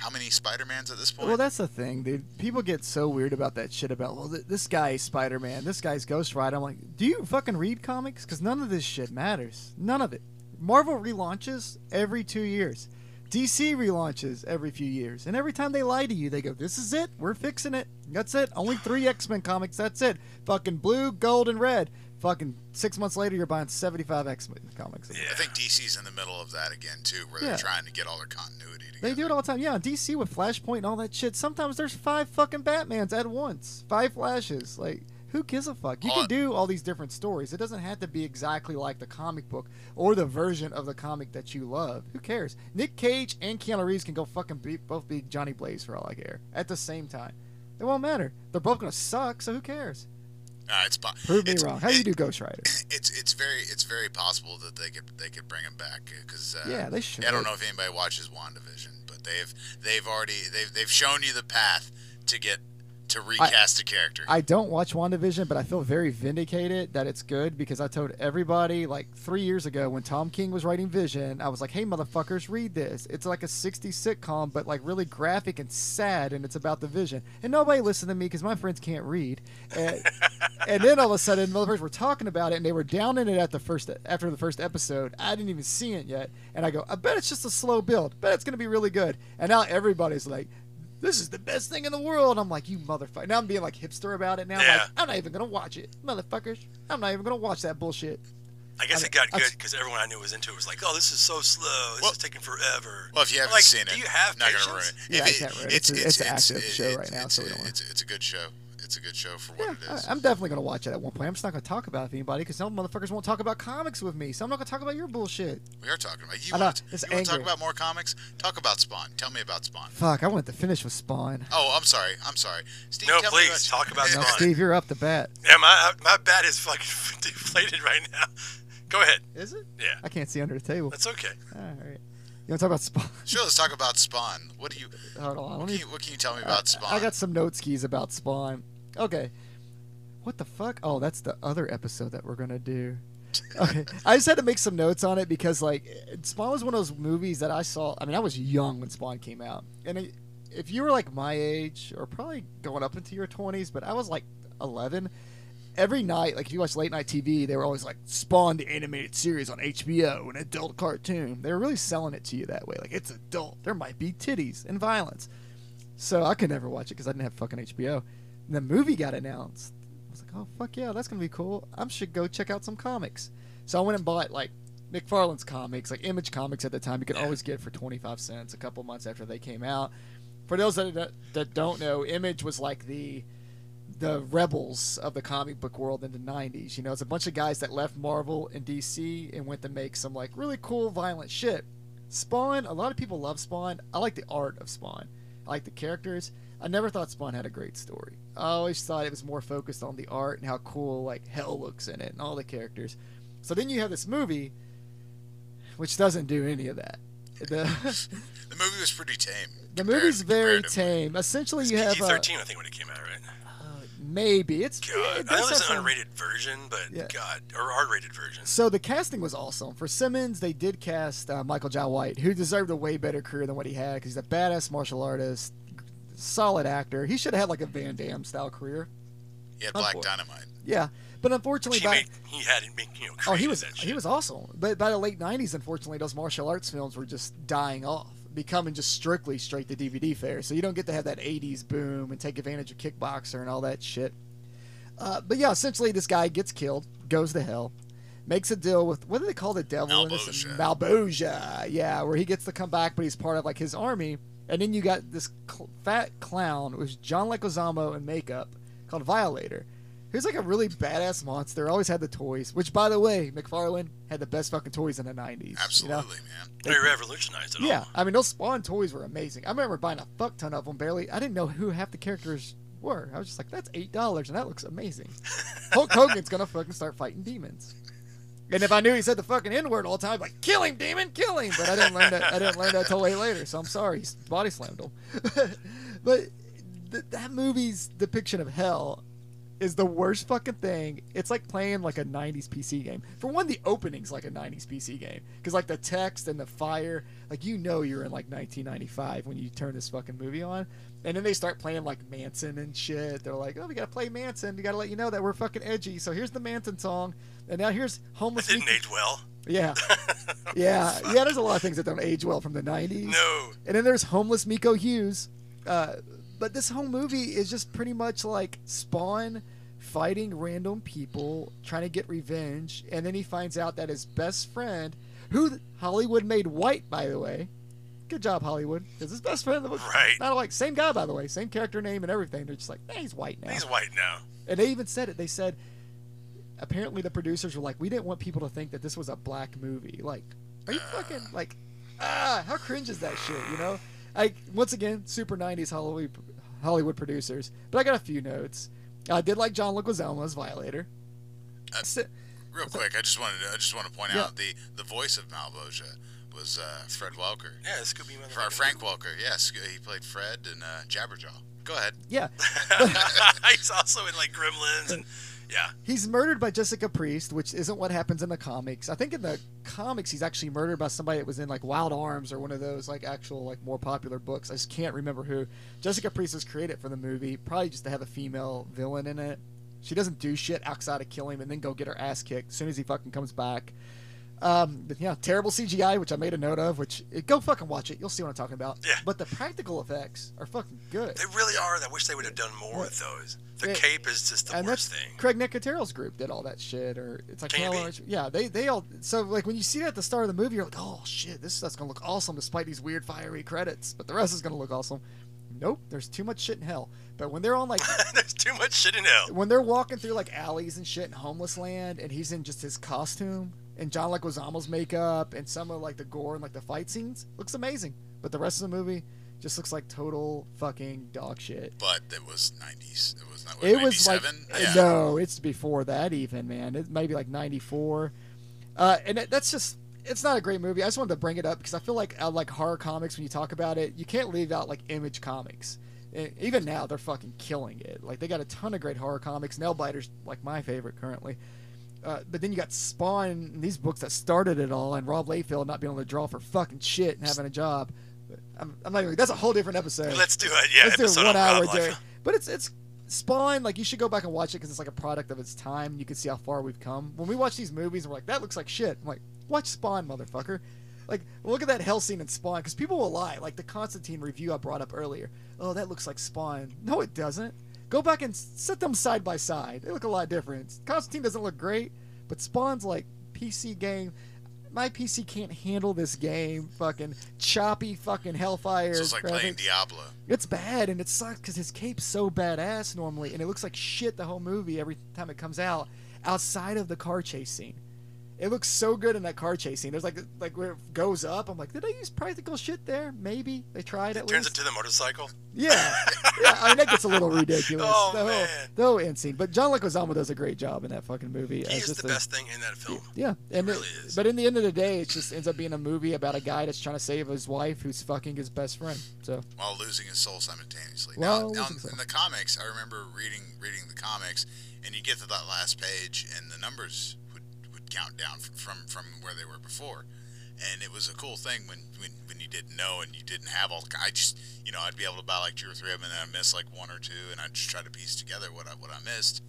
how many Spider Mans at this point? Well, that's the thing, dude. People get so weird about that shit about, well, th- this guy is Spider Man, this guy's Ghost Rider. I'm like, do you fucking read comics? Because none of this shit matters. None of it. Marvel relaunches every two years. DC relaunches every few years. And every time they lie to you, they go, this is it. We're fixing it. That's it. Only three X Men comics. That's it. Fucking blue, gold, and red. Fucking six months later, you're buying 75 X Men comics. Yeah. I think DC's in the middle of that again too, where they're trying to get all their continuity together. They do it all the time. Yeah, DC with Flashpoint and all that shit. Sometimes there's five fucking Batmans at once. Five Flashes. Like, who gives a fuck? You Oh, can do all these different stories. It doesn't have to be exactly like the comic book or the version of the comic that you love. Who cares? Nick Cage and Keanu Reeves can go fucking be, both be Johnny Blaze for all I care at the same time. It won't matter. They're both gonna suck, so who cares? Uh, it's po- Prove me it's- wrong. How do you do Ghost Rider? It's it's very it's very possible that they could they could bring him back because uh, Yeah, they should. I don't know if anybody watches WandaVision, but they've they've already they've they've shown you the path to get to recast a character. I don't watch WandaVision, but I feel very vindicated that it's good because I told everybody like three years ago when Tom King was writing Vision, I was like, hey, motherfuckers, read this. It's like a 60s sitcom, but like really graphic and sad, and it's about the Vision. And nobody listened to me because my friends can't read. And, and then all of a sudden, motherfuckers were talking about it, and they were down in it at the first after the first episode. I didn't even see it yet, and I go, I bet it's just a slow build. Bet it's gonna be really good. And now everybody's like, this is the best thing in the world. I'm like, you motherfucker. Now I'm being like hipster about it now. I'm Like, I'm not even gonna watch it, motherfuckers. I'm not even gonna watch that bullshit. I guess I- it got I- good because everyone I knew was into it was like, "Oh, this is so slow. This Well- is taking forever." well, if you haven't like, seen it, do you have not patience? gonna ruin it. Yeah, If I it- can't ruin it. It's a- it's an active show right now, It's, so we don't it's, it's a good show. It's a good show for Yeah, what it is. I, am definitely gonna watch it at one point. I'm just not gonna talk about it with anybody because some motherfuckers won't talk about comics with me. So I'm not gonna talk about your bullshit. we are talking about you. I know, Want, it's you want to talk about more comics? Talk about Spawn. Tell me about Spawn. Fuck, I wanted to finish with Spawn. Oh, I'm sorry. I'm sorry. Steve, No, tell me please, about- talk about No, Spawn. Steve, you're up the bat. Yeah, my uh, my bat is fucking deflated right now. Go ahead. Is it? Yeah, I can't see under the table. that's okay. All right. You want to talk about Spawn? Sure, let's talk about Spawn. What do you? Hold on. What me can you, what can you tell me I- about Spawn? I got some note skis about Spawn. Okay. What the fuck? Oh, that's the other episode that we're gonna do. Okay. I just had to make some notes on it because like Spawn was one of those movies that I saw. I mean, I was young when Spawn came out, and it, if you were like my age or probably going up into your twenties, but I was like eleven. Every night, like if you watch late night TV, they were always like Spawn, the animated series on HBO, an adult cartoon. They were really selling it to you that way, like it's adult. There might be titties and violence. So I could never watch it because I didn't have fucking HBO. And the movie got announced. I was like, oh fuck yeah, that's gonna be cool. I should go check out some comics. So I went and bought like McFarlane's comics, like Image Comics at the time. You could always get for twenty five cents a couple months after they came out. For those that that don't know, Image was like the the rebels of the comic book world in the 90s. You know, it's a bunch of guys that left Marvel and DC and went to make some like really cool violent shit. Spawn, a lot of people love Spawn. I like the art of Spawn. I like the characters. I never thought Spawn had a great story. I always thought it was more focused on the art and how cool like hell looks in it and all the characters. So then you have this movie which doesn't do any of that. The, the movie was pretty tame. the movie's very tame. Essentially, you have PG thirteen, I think, when it came out, right? uh, maybe it's God, it I know there's an unrated version, but Yeah. God, or R-rated version. So the casting was awesome. For Simmons, they did cast uh, Michael Jai White, who deserved a way better career than what he had because he's a badass martial artist, solid actor. He should have had like a Van Damme style career. He had Black Dynamite. Yeah, but unfortunately, He by, made, he had it, you know, oh, he was he was awesome. But by the late '90s, unfortunately, those martial arts films were just dying off, becoming just strictly straight to DVD fare. So you don't get to have that '80s boom and take advantage of Kickboxer and all that shit. Uh, but yeah, essentially, this guy gets killed, goes to hell, makes a deal with what do they call the devil? in this? Malebolgia. Malebolgia, yeah, where he gets to come back, but he's part of like his army. And then you got this cl- fat clown, is John Leguizamo in makeup, called Violator. Who's like a really badass monster. Always had the toys. Which, by the way, McFarlane had the best fucking toys in the '90s. you know? Absolutely, man. They revolutionized it all. Yeah, I mean those Spawn toys were amazing. I remember buying a fuck ton of them. Barely, I didn't know who half the characters were. I was just like, that's eight dollars, and that looks amazing. Hulk Hogan's gonna fucking start fighting demons. And if I knew he said the fucking N word all the time, I'd like kill him, demon, kill him. But I didn't learn that. I didn't learn that till way later. So I'm sorry. He body slammed him. but th- that movie's depiction of hell is the worst fucking thing. It's like playing like a 90s PC game. For one, the opening's like a 90s PC game because like the text and the fire, like you know you're in like 1995 when you turn this fucking movie on. And then they start playing like Manson and shit. They're like, "Oh, we gotta play Manson. We gotta let you know that we're fucking edgy." So here's the Manson song, and now here's homeless. That didn't Miko- age well. Yeah, yeah, yeah. There's a lot of things that don't age well from the '90s. No. And then there's homeless Miko Hughes. Uh, but this whole movie is just pretty much like Spawn fighting random people trying to get revenge, and then he finds out that his best friend, who Hollywood made white, by the way. Good job, Hollywood. Because his best friend was Right. not like same guy, by the way, same character name and everything. They're just like, hey, he's white now. He's white now. And they even said it. They said, apparently the producers were like, we didn't want people to think that this was a black movie. Like, are you fucking like, ah, how cringe is that shit? You know, like once again, super '90s Hollywood Hollywood producers. But I got a few notes. I did like John Leguizamo's Violator. Uh, Real quick, I just wanted to, I just want to point Yeah. out the the voice of Malebolgia was uh, Fred Welker. Yeah, Scooby Fra- Frank Welker, yes, he played Fred and uh, Jabberjaw. Go ahead. yeah, He's also in like Gremlins and yeah. he's murdered by Jessica Priest, which isn't what happens in the comics. I think in the comics he's actually murdered by somebody that was in like Wild Arms or one of those like actual like more popular books. I just can't remember who. Jessica Priest was created for the movie, probably just to have a female villain in it. She doesn't do shit outside of kill him and then go get her ass kicked as soon as he fucking comes back. Um, but yeah, terrible CGI, which I made a note of. Which eh, go fucking watch it. You'll see what I'm talking about. Yeah. But the practical effects are fucking good. They really are. I wish they would have done more with those. The Yeah. cape is just the and worst that's thing. Greg Nicotero's group did all that shit, or it's like Can Halo yeah, they they all so like when you see it at the start of the movie, you're like, oh shit, this stuff's gonna look awesome despite these weird fiery credits, but the rest is gonna look awesome. Nope, there's too much shit in hell. But when they're on like There's too much shit in hell. when they're walking through like alleys and shit in homeless land, and he's in just his costume and John Leguizamo's makeup and some of like the gore and like the fight scenes, looks amazing. But the rest of the movie just looks like total fucking dog shit. But it was 90s. It was not what, It was like 97? uh, yeah. no, it's before that even, man. It might be like '94, uh, and it, that's just it's not a great movie. I just wanted to bring it up because I feel like uh, like horror comics when you talk about it, you can't leave out like Image Comics. E- Even now, they're fucking killing it. Like they got a ton of great horror comics. Nailbiter's like my favorite currently. Uh, but then you got Spawn, and these books that started it all, and Rob Liefeld not being able to draw for fucking shit and having a job. I'm, I'm not even. That's a whole different episode. Let's do it. Yeah, Let's do a one on hour day. But it's it's Spawn. Like you should go back and watch it because it's like a product of its time. You can see how far we've come. When we watch these movies, we're like, that looks like shit. I'm like, watch Spawn, motherfucker. Like, look at that hell scene in Spawn because people will lie. Like the Constantine review I brought up earlier. Oh, that looks like Spawn. No, it doesn't. Go back and set them side by side. They look a lot different. Constantine doesn't look great, but Spawn's like PC game. My PC can't handle this game. Fucking choppy, fucking hellfire. So it's like playing. Diablo. It's bad and it sucks because his cape's so badass normally, and it looks like shit the whole movie every time it comes out. Outside of the car chase scene, it looks so good in that car chase scene. There's like like where it goes up. I'm like, did I use practical shit there? Maybe they tried at Turns least. into the motorcycle. yeah, yeah. I mean that gets a little ridiculous. Oh, the whole, man. the whole end scene. But John Leguizamo does a great job in that fucking movie. He is just the a- best thing in that film. yeah, and really it- is. but in the end of the day, it just ends up being a movie about a guy that's trying to save his wife who's fucking his best friend. So while losing his soul simultaneously. While now, now soul. in the comics, I remember reading reading the comics, and you get to that last page, and the numbers would, would count down from, from from where they were before, and it was a cool thing when, when when you didn't know and you didn't have all. I just you know I'd be able to buy like two or three of them, and then I'd miss like one or two, and I'd just try to piece together what I what I missed.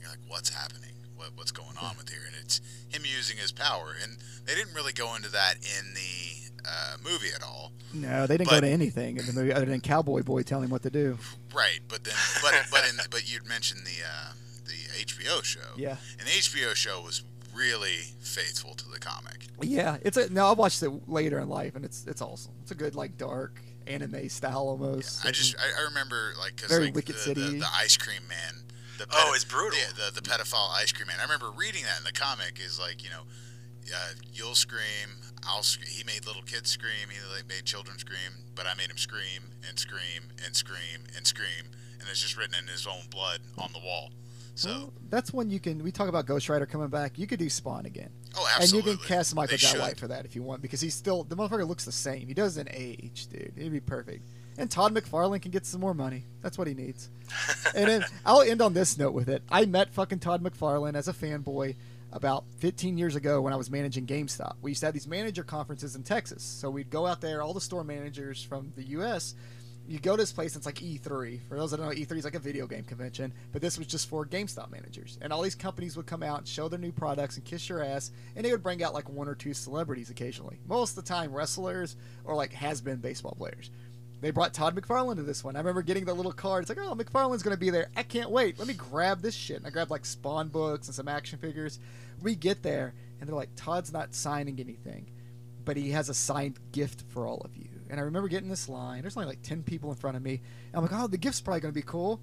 You're like, what's happening? What, what's going on with here? And it's him using his power, and they didn't really go into that in the uh, movie at all. No, they didn't go But- to anything in the movie other than Cowboy Boy telling him what to do. Right, but then, but but in, but you'd mentioned the uh, the HBO show. Yeah. And the HBO show was really faithful to the comic. Yeah, it's a no. I watched it later in life, and it's it's awesome. It's a good like dark anime style almost. Yeah, I just I, I remember like because Very like Wicked the, City. The, the ice cream man. The Oh, it's brutal. Yeah, the the pedophile ice cream man. I remember reading that in the comic. Is like you know, uh, you'll scream. I'll sc- he made little kids scream. He like, made children scream, but I made him scream and scream and scream and scream and it's just written in his own blood on the wall. So, Well, that's when you can. We talk about Ghost Rider coming back. You could do Spawn again, oh, absolutely. and you can cast Michael Jai. White for that if you want, because he's still the motherfucker looks the same. He doesn't age, dude. It'd be perfect. And Todd McFarlane can get some more money. That's what he needs. and then I'll end on this note with it. I met fucking Todd McFarlane as a fanboy about 15 years ago when I was managing GameStop. We used to have these manager conferences in Texas. So we'd go out there, all the store managers from the U.S. You go to this place, it's like E3. For those that don't know, E3 is like a video game convention, but this was just for GameStop managers. And all these companies would come out and show their new products and kiss your ass, and they would bring out like one or two celebrities occasionally. Most of the time, wrestlers or like has been baseball players they brought Todd McFarlane to this one. I remember getting the little card. It's like, oh, McFarlane's going to be there. I can't wait. Let me grab this shit. And I grabbed like Spawn books and some action figures. We get there, and they're like, Todd's not signing anything, but he has a signed gift for all of you. And I remember getting this line. There's only like 10 people in front of me. And I'm like, oh, the gift's probably going to be cool.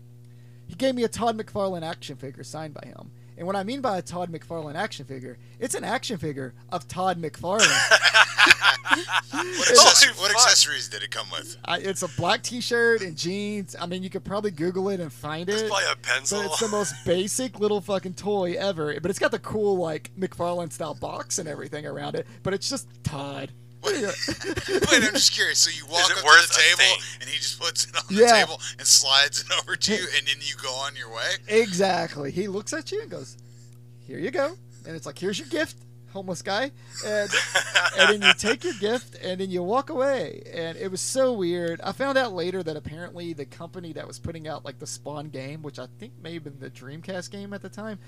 He gave me a Todd McFarlane action figure signed by him. And what I mean by a Todd McFarlane action figure, it's an action figure of Todd McFarlane. What, accessor- what accessories did it come with? I, it's a black T-shirt and jeans. I mean, you could probably Google it and find It's it. probably a But pencil. it's the most basic little fucking toy ever. But it's got the cool like McFarlane style box and everything around it. But it's just Todd. Wait, Wait, I'm just curious. So you walk it up to the table thing? and he just puts it on Yeah. the table and slides it over to you, and then you go on your way. exactly. He looks at you and goes, "Here you go." And it's like, "Here's your gift, homeless guy." And and then you take your gift and then you walk away. And it was so weird. I found out later that apparently the company that was putting out like the Spawn game, which I think may have been the Dreamcast game at the time,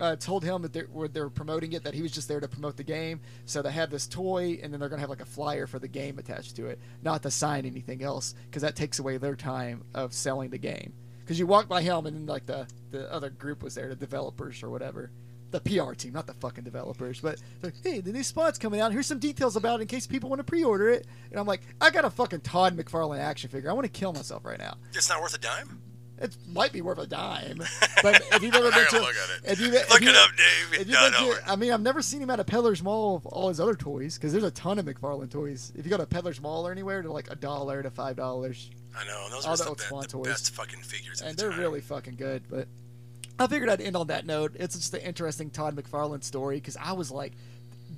uh, told him that they were, they were promoting it, that he was just there to promote the game. So they had this toy, and then they're gonna have like a flyer for the game attached to it, not to sign anything else, because that takes away their time of selling the game. Because you walk by him, and then like the the other group was there, the developers or whatever. The PR team, not the fucking developers, but like, hey, the new spot's coming out. Here's some details about it in case people want to pre-order it. And I'm like, I got a fucking Todd McFarlane action figure. I want to kill myself right now. it's not worth a dime. It might be worth a dime, but if you've ever been gotta look at it. if you Look it up, Dave. if you've No, been no. to, I mean, I've never seen him at a Peddler's Mall of all his other toys because there's a ton of McFarlane toys. If you go to Peddler's Mall or anywhere, they're like a dollar to five dollars, I know. Those all were the the toys. best fucking figures. And the they're time. really fucking good. But I figured I'd end on that note. It's just an interesting Todd McFarlane story because I was like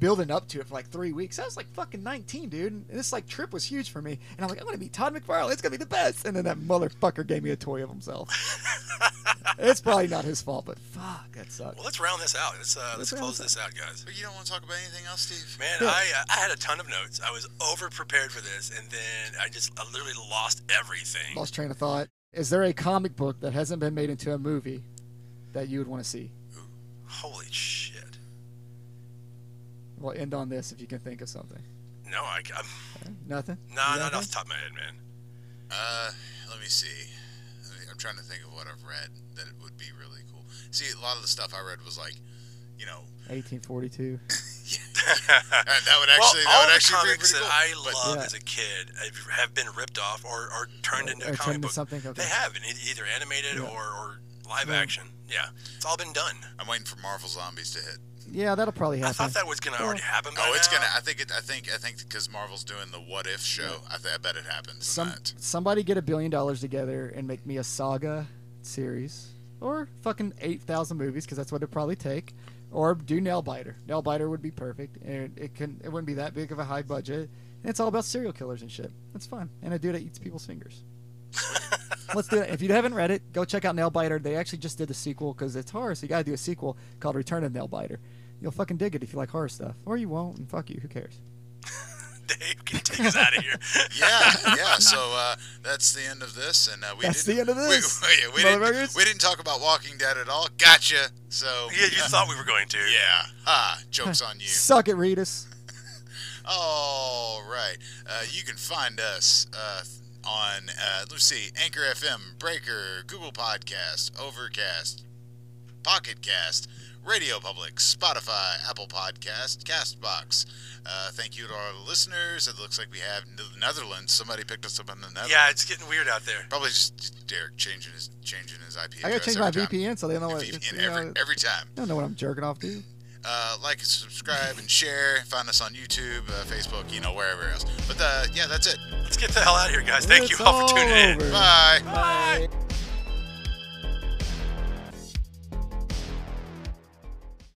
building up to it for like three weeks. I was like fucking 19, dude. And this like trip was huge for me. And I'm like, I'm gonna meet Todd McFarlane. It's gonna be the best. And then that motherfucker gave me a toy of himself. it's probably not his fault, but fuck, that sucks. Well, let's round this out. Let's uh, let's, Let's close this this out, guys. But you don't want to talk about anything else, Steve? Man, Yeah. I uh, I had a ton of notes. I was over prepared for this, and then I just I literally lost everything. Lost train of thought. Is there a comic book that hasn't been made into a movie that you would want to see? Holy shit! We'll end on this if you can think of something. No, I I'm, Nothing. nah, not off the top of my head, man. Uh, let me see. I'm trying to think of what I've read that it would be really cool. See, a lot of the stuff I read was like, you know, 1842. uh, that would actually well, all that would the actually be comics pretty that. I But- loved Yeah. as a kid have- have been ripped off or, or turned into Or a comic book. something, okay. They have, either animated Yeah. or, or live Yeah. action. Yeah, it's all been done. I'm waiting for Marvel Zombies to hit. Yeah, that'll probably happen. I thought that was gonna Well- already happen. By Oh, it's now. gonna. I think it. I think. I think because Marvel's doing the What If show. I, th- I bet it happens. Some somebody get a billion dollars together and make me a saga series, or fucking eight thousand movies, because that's what it'd probably take. Or do Nailbiter. Nailbiter would be perfect, and it can it wouldn't be that big of a high budget, and it's all about serial killers and shit. That's fun, and a dude that eats people's fingers. Let's do it. If you haven't read it, go check out Nailbiter. They actually just did the sequel because it's horror, so you gotta do a sequel called Return of Nailbiter. You'll fucking dig it if you like horror stuff, or you won't, and fuck you. Who cares? Dave, can you take us out of here? yeah, yeah. So uh, that's the end of this, and uh, we That's didn't, the end of we- this, We, we, didn't, motherfuckers. we didn't talk about Walking Dead at all. Gotcha. So yeah, you thought we were going to. yeah. Ah, jokes on you. Suck it, Reedus. All right. Uh, you can find us uh, on, uh, let's see, Anchor FM, Breaker, Google Podcast, Overcast, Pocket Cast, Radio Public, Spotify, Apple Podcast, Castbox. Uh, thank you to our listeners. It looks like we have the Netherlands. Somebody picked us up in the Netherlands. Yeah, it's getting weird out there. Probably just Derek changing his changing his IP I gotta address change my time. VPN so they know what. VPN it's, every, know, every time. I don't know what I'm jerking off to. Uh, like subscribe and share. Find us on YouTube, uh, Facebook, you know, wherever else. But uh, yeah, that's it. Let's get the hell out of here, guys. Thank It's you all for tuning in. over. Bye. Bye.